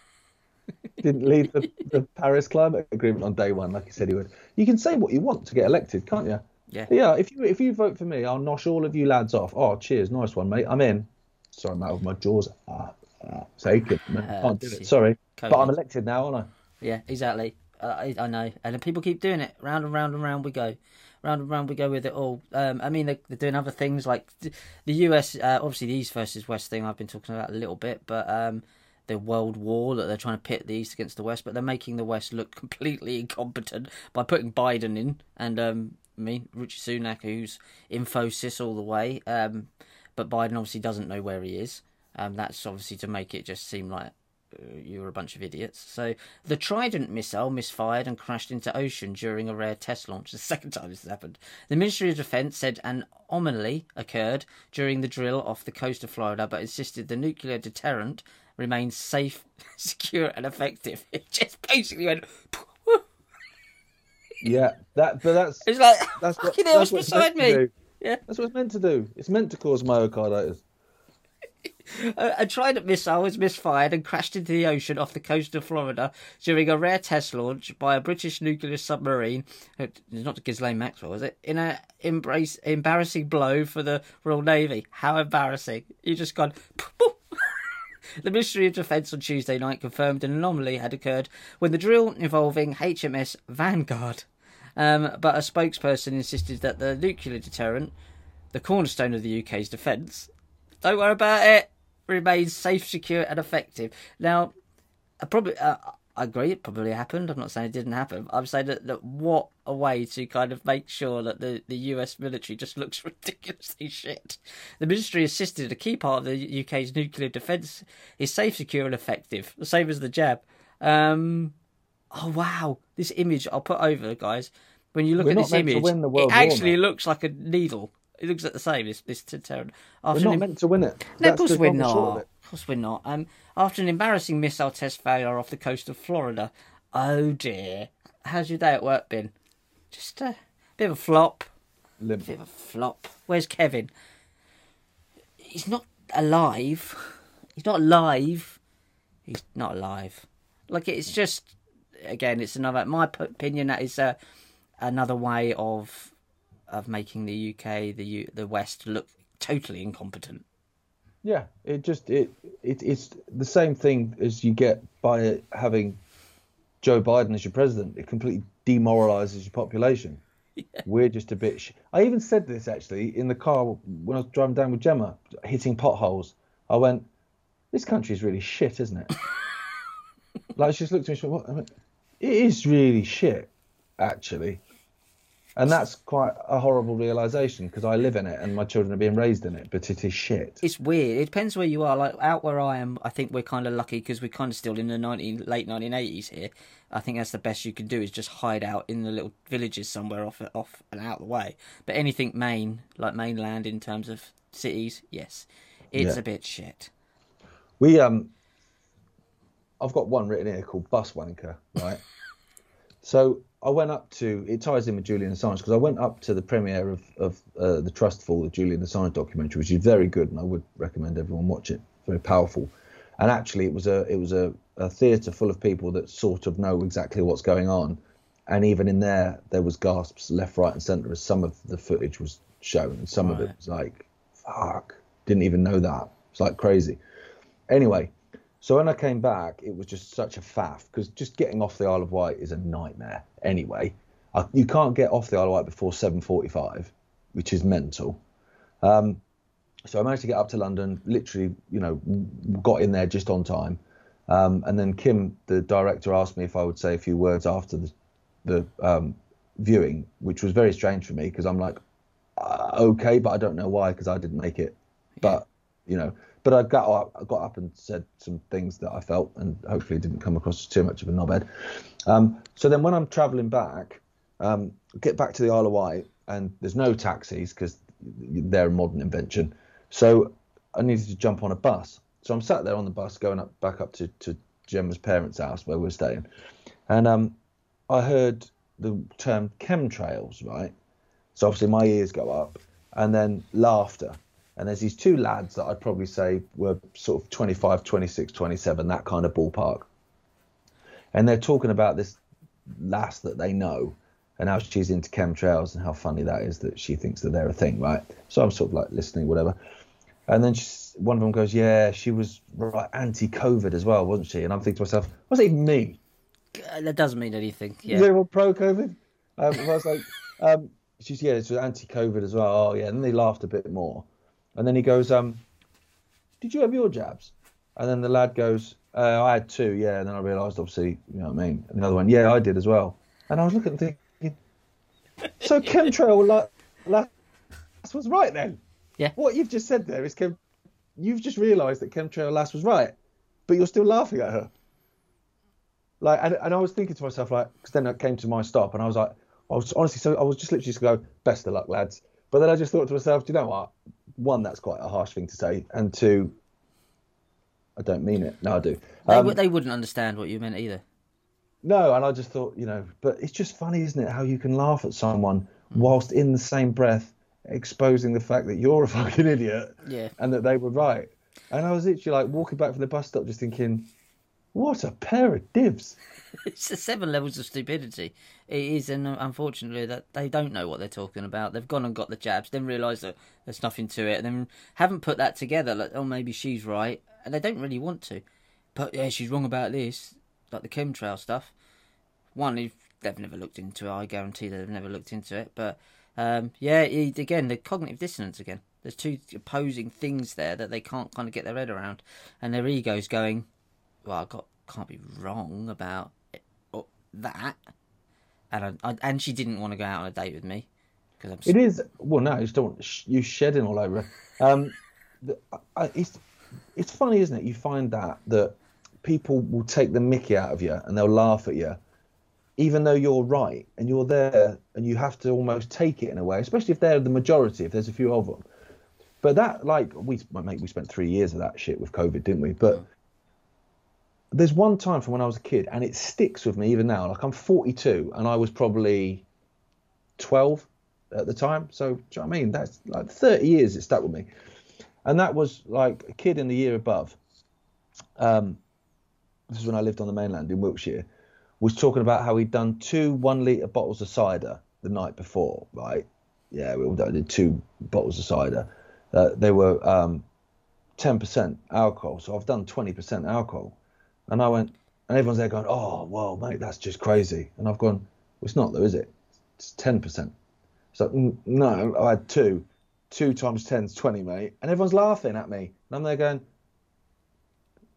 didn't leave the, the Paris Climate Agreement on day one, like he said he would. You can say what you want to get elected, can't you? Yeah. Yeah. If you if you vote for me, I'll nosh all of you lads off. Oh, cheers, nice one, mate. I'm in. Sorry, I'm out of my jaws. Ah, ah, it's aching. man. Can't do it. Sorry, but I'm elected now, aren't I? Yeah, exactly. I, I know, and people keep doing it. Round and round and round we go, round and round we go with it all. Um, I mean, they're, they're doing other things like the US. Uh, obviously, the East versus West thing I've been talking about a little bit, but um, the World War that they're trying to pit the East against the West, but they're making the West look completely incompetent by putting Biden in and um, I mean Richie Sunak, who's Infosys all the way. Um, but Biden obviously doesn't know where he is. Um, that's obviously to make it just seem like uh, you're a bunch of idiots. So the Trident missile misfired and crashed into ocean during a rare test launch. The second time this has happened. The Ministry of Defense said an anomaly occurred during the drill off the coast of Florida, but insisted the nuclear deterrent remains safe, secure, and effective. It just basically went. Yeah, that. But that's It's like that's what, fucking hell, that's what beside me. do. Yeah. That's what it's meant to do. It's meant to cause myocarditis. A, Trident missile was misfired and crashed into the ocean off the coast of Florida during a rare test launch by a British nuclear submarine. It's not the Ghislaine Maxwell, is it? In an embrace, embarrassing blow for the Royal Navy. How embarrassing! You just gone. Boop, the Ministry of Defence on Tuesday night confirmed an anomaly had occurred when the drill involving HMS Vanguard. Um, but a spokesperson insisted that the nuclear deterrent, the cornerstone of the UK's defence, don't worry about it, remains safe, secure, and effective. Now, probably. Uh, I agree, it probably happened. I'm not saying it didn't happen. I'm saying that, that what a way to kind of make sure that the, the US military just looks ridiculously shit. The ministry insisted a key part of the UK's nuclear defence is safe, secure, and effective, the same as the jab. Um, oh, wow. This image I'll put over, guys. When you look We're at this image, it War, actually looks like a needle. It looks like the same. This this terror. We're not meant to win it. no, of That's course the we're long and short of not. Course we're not. Um, after an embarrassing missile test failure off the coast of Florida. Oh dear. How's your day at work been? Just a bit of a flop. Limp. Bit of a flop. Where's Kevin? He's not alive. He's not alive. He's not alive. Like it's just again, it's another. My opinion that is uh, another way of of making the UK, the U, the West look totally incompetent. Yeah, it just it, it it's the same thing as you get by having Joe Biden as your president. It completely demoralizes your population. We're just a bit. Sh- I even said this actually in the car when I was driving down with Gemma, hitting potholes. I went, "This country is really shit, isn't it?" like she just looked at me. She went, "What?" I went, "It is really shit, actually." And that's quite a horrible realization because I live in it and my children are being raised in it, but it is shit. It's weird. It depends where you are. Like out where I am, I think we're kind of lucky because we're kind of still in the 19, late nineteen eighties here. I think that's the best you can do is just hide out in the little villages somewhere off off and out of the way. But anything main, like mainland in terms of cities, yes, it's Yeah. a bit shit. We um, I've got one written here called Bus Wanker, right? so I went up to it ties in with Julian Assange because I went up to the premiere of of uh, the Trust Fall, the Julian Assange documentary, which is very good, and I would recommend everyone watch it. Very powerful, and actually it was a it was a, a theatre full of people that sort of know exactly what's going on, and even in there there was gasps left, right, and centre as some of the footage was shown, and some of it was like, fuck, didn't even know that. It's like crazy. Anyway, so when I came back, it was just such a faff because just getting off the Isle of Wight is a nightmare. Anyway, I, you can't get off the Isle of Wight before 7:45, which is mental. Um, so I managed to get up to London. Literally, you know, got in there just on time. Um, and then Kym, the director, asked me if I would say a few words after the the um, viewing, which was very strange for me because I'm like, uh, okay, but I don't know why because I didn't make it. But you know, but I got up, I got up and said some things that I felt, and hopefully didn't come across as too much of a knobhead. Um, so then when I'm travelling back, um, get back to the Isle of Wight, and there's no taxis because they're a modern invention. So I needed to jump on a bus. So I'm sat there on the bus going up back up to, to Gemma's parents' house where we're staying, and um, I heard the term chemtrails, right? So obviously my ears go up, and then laughter. And there's these two lads that I'd probably say were sort of 25, 26, 27, that kind of ballpark. And they're talking about this lass that they know and how she's into chemtrails and how funny that is that she thinks that they're a thing, right? So I'm sort of like listening, whatever. And then she's, one of them goes, Yeah, she was right anti COVID as well, wasn't she? And I'm thinking to myself, What's that even mean? Uh, That doesn't mean anything. Is Yeah. anyone pro COVID? Um, I was like, um, she's yeah, it's anti COVID as well. Oh yeah, and then they laughed a bit more, and then he goes, um, did you have your jabs? And then the lad goes, uh, I had two, yeah. And then I realised, obviously, you know what I mean. And the other one, yeah, I did as well. And I was looking thinking, so chemtrail like lass was right then. Yeah. What you've just said there is chem- you've just realised that chemtrail lass was right, but you're still laughing at her like and, and I was thinking to myself like because then it came to my stop and I was like I was honestly so I was just literally just go best of luck lads but then I just thought to myself do you know what one that's quite a harsh thing to say and two I don't mean it no I do They, um, w they wouldn't understand what you meant either. no and I just thought you know but it's just funny isn't it how you can laugh at someone whilst in the same breath exposing the fact that you're a fucking idiot Yeah. and that they were right And I was literally like walking back from the bus stop, just thinking, what a pair of divs. it's the seven levels of stupidity. It is, and uh, unfortunately, that they don't know what they're talking about. They've gone and got the jabs, then realised that there's nothing to it, and then haven't put that together. Like, oh, maybe she's right, and they don't really want to. But yeah, she's wrong about this, like the chemtrail stuff. One, they've never looked into it, I guarantee they've never looked into it. But um, yeah, it, again, the cognitive dissonance again. There's two opposing things there that they can't kind of get their head around, and their egos going, "Well, I got can't be wrong about it, or that." And I, I, and she didn't want to go out on a date with me because I'm. It is well, no, you just don't want you shedding all over. her. Um, the, I, it's it's funny, isn't it? You find that that people will take the Mickey out of you and they'll laugh at you, even though you're right and you're there and you have to almost take it in a way, especially if they're the majority. If there's a few of them, but that like we mate, we spent three years of that shit with COVID, didn't we? But there's one time from when I was a kid, and it sticks with me even now. Like I'm 42, and I was probably 12 at the time. So do you know I mean? That's like 30 years it stuck with me. And that was like a kid in the year above. Um, this is when I lived on the mainland in Wiltshire. Was talking about how he'd done two one litre bottles of cider the night before, right? Yeah, we all did two bottles of cider. Uh, they were um, 10% alcohol, so I've done 20% alcohol. And I went, and everyone's there going, oh, well, mate, that's just crazy. And I've gone, well, it's not though, is it? It's 10%. So "Mm, no, I had two. Two times 10 is 20, mate. And everyone's laughing at me. And I'm there going,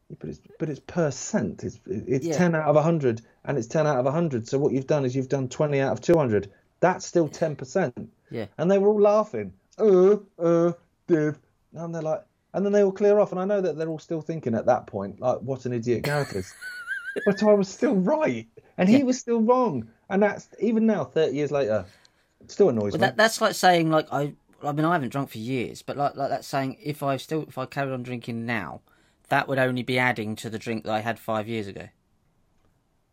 "Yeah, but it's but it's percent. It's it's Yeah. 10 out of 100, and it's 10 out of 100. So what you've done is you've done 20 out of 200. That's still 10%. Yeah. And they were all laughing. Uh, uh, div. And they're like, and then they all clear off. And I know that they're all still thinking at that point, like, what an idiot Gareth is. but I was still right, and he Yeah. was still wrong. And that's even now, 30 years later, it still annoys But me. that, that's like saying like I I mean I haven't drunk for years, but like like that's saying if I still if I carried on drinking now, that would only be adding to the drink that I had five years ago.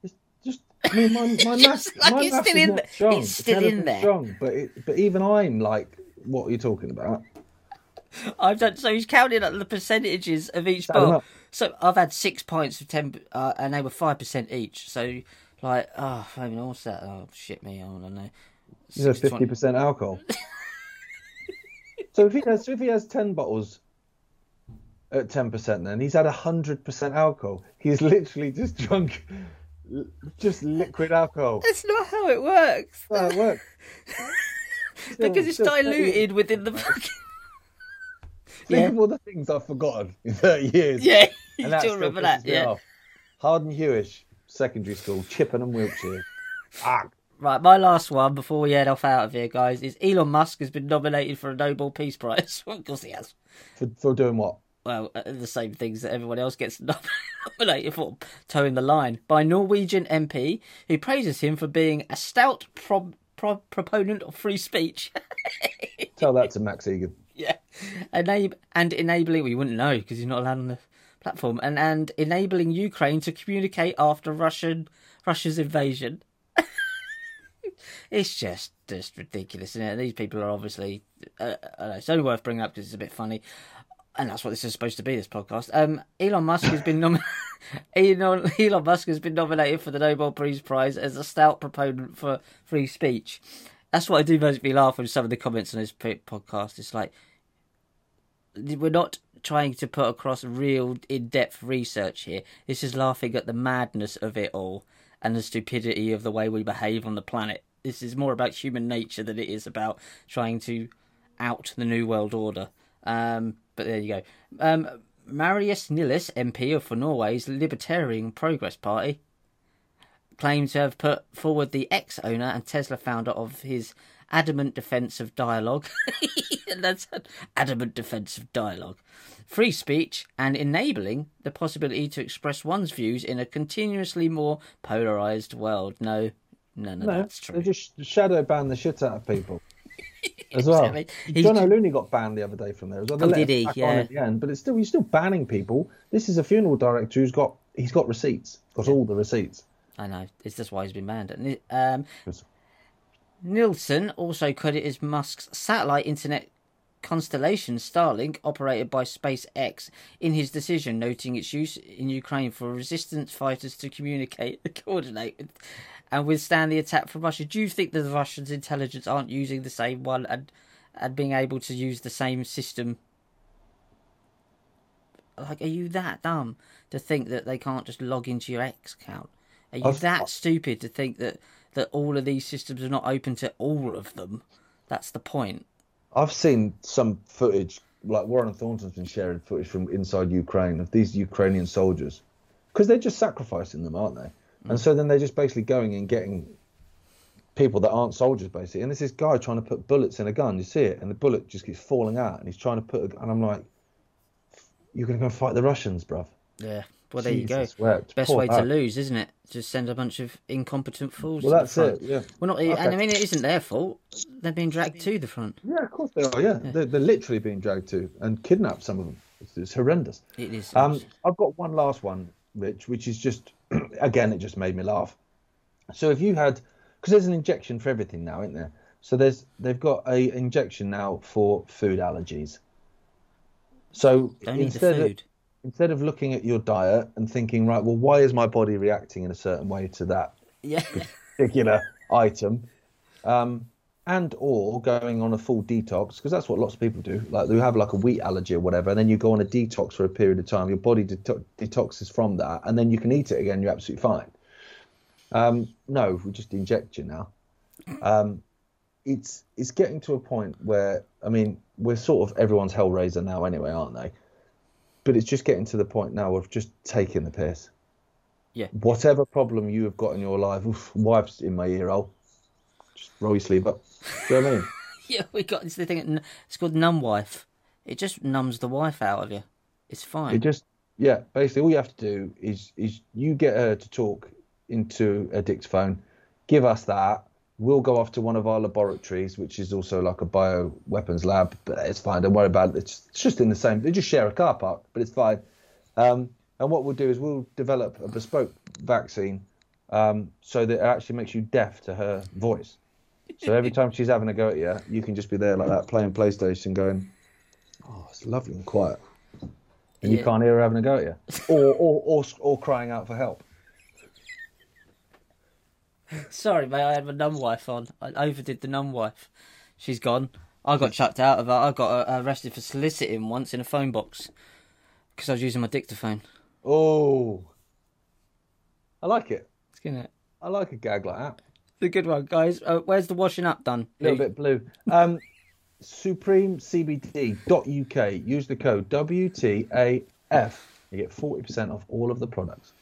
It's just, I mean, my, my maths, like my it's maths still is in not strong. It's still in there. Strong, but it, but even I'm like, what are you talking about? I've done so. He's counting up the percentages of each bottle. So I've had six pints of ten, uh, and they were five percent each. So like, oh, I mean, what's that? Oh shit, me, I don't know. Six, twenty- fifty percent alcohol. so if he has, so if he has ten bottles at ten percent, then he's had hundred percent alcohol. He's literally just drunk, just liquid alcohol. That's not how it works. That's how it works. Because it's still 30 diluted within the fucking. Think Yeah. of all the things I've forgotten in thirty years. Yeah, you still remember that? Yeah. off. Hardenhuish, secondary school, Chippenham, Wiltshire. ah, Right, my last one before we head off out of here, guys, is Elon Musk has been nominated for a Nobel Peace Prize. of course he has. for, for doing what? Well, uh, the same things that everyone else gets nominated for, toeing the line, by Norwegian MP who praises him for being a stout pro- pro- proponent of free speech. Tell that to Max Igan. Enab- and enabling. Well, you wouldn't know because he's not allowed on the platform, and and enabling Ukraine to communicate after Russian Russia's invasion. it's just just ridiculous, isn't it? These people are obviously. Uh, know, it's only worth bringing up because it's a bit funny. And that's what this is supposed to be. This podcast. Um, Elon Musk has been nom- Elon, Elon Musk has been nominated for the Nobel Peace Prize as a stout proponent for free speech. That's what I do make me laugh with some of the comments on this podcast. It's like we're not trying to put across real in-depth research here. This is laughing at the madness of it all and the stupidity of the way we behave on the planet. This is more about human nature than it is about trying to out the new world order. Um, but there you go. Um, Marius Nilsen, MP for Norway's Libertarian Progress Party, claimed to have put forward the ex-owner and Tesla founder of his adamant defence of dialogue. and that's an adamant defence of dialogue. Free speech and enabling the possibility to express one's views in a continuously more polarised world. No, none of No, that's true. they just shadow ban the shit out of people as well. Exactly. John O'Looney got banned the other day from there as well. Oh, did he? Yeah. at the end, but it's still you're still banning people. This is a funeral director who's got he's got receipts, got all the receipts. I know. It's just why he's been banned. And Um. Nilsen also credited Musk's satellite internet constellation Starlink, operated by SpaceX, in his decision, noting its use in Ukraine for resistance fighters to communicate, coordinate, with, and withstand the attack from Russia. Do you think that the Russians' intelligence aren't using the same one and and being able to use the same system? Like, are you that dumb to think that they can't just log into your X account? Are you I've- that stupid to think that that all of these systems are not open to all of them? That's the point. I've seen some footage, like Warren Thornton's been sharing footage from inside Ukraine of these Ukrainian soldiers, because they're just sacrificing them, aren't they? Mm. And so then they're just basically going and getting people that aren't soldiers, basically. And there's this guy trying to put bullets in a gun. You see it, and the bullet just keeps falling out, and he's trying to put. A, and I'm like, you're going to go and fight the Russians, bruv. Yeah. Well, there you go. Wept. Best Poor way to lose, isn't it? Just send a bunch of incompetent fools. Well, that's it. Yeah. Well, not, and I mean, it isn't their fault. They're being dragged to the front. Yeah, of course they are. Yeah, They're, they're literally being dragged to and kidnapped. Some of them. It's, it's horrendous. It is. Um, I've got one last one, Rich, which is just again, it just made me laugh. So if you had, because there's an injection for everything now, isn't there? So there's they've got a injection now for food allergies. So Don't instead of food. Instead of looking at your diet and thinking, right, well, why is my body reacting in a certain way to that Yeah. particular item, um, and or going on a full detox because that's what lots of people do. Like they have like a wheat allergy or whatever, and then you go on a detox for a period of time. Your body deto- detoxes from that, and then you can eat it again. You're absolutely fine. Um, no, we just inject you now. Um, it's it's getting to a point where I mean we're sort of everyone's hellraiser now anyway, aren't they? But it's just getting to the point now of just taking the piss Yeah. whatever problem you have got in your life, oof, wife's in my ear hole. Just roll your sleeve up. Do you know what I mean? Yeah, we got this thing. It's called numb wife. It just numbs the wife out of you. It's fine. It just, yeah, basically all you have to do is is you get her to talk into a dictaphone, give us that. We'll go off to one of our laboratories, which is also like a bio weapons lab, but it's fine. Don't worry about it. It's, just in the same. They just share a car park, but it's fine. Um, and what we'll do is we'll develop a bespoke vaccine um, so that it actually makes you deaf to her voice. So every time she's having a go at you, you can just be there like that, playing PlayStation, going, "Oh, it's lovely and quiet," and you can't hear her having a go at you, or or or, or crying out for help. Sorry, mate. I had my numb wife on. I overdid the numb wife. She's gone. I got chucked out of her. I got uh, arrested for soliciting once in a phone box because I was using my dictaphone. Oh, I like it. it. Isn't it? I like a gag like that. The good one, guys. Uh, where's the washing up done? A little bit blue. Um, supremecbd.uk. Use the code WTAF. You get 40% off all of the products.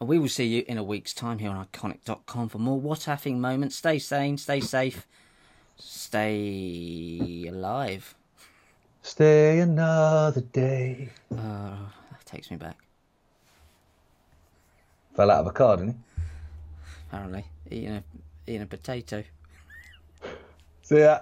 And we will see you in a week's time here on ickonic.com for more what effing moments. Stay sane, stay safe, stay alive. Stay another day. Uh, that takes me back, Fell out of a car, didn't he? apparently. Eating a, eating a potato. See ya.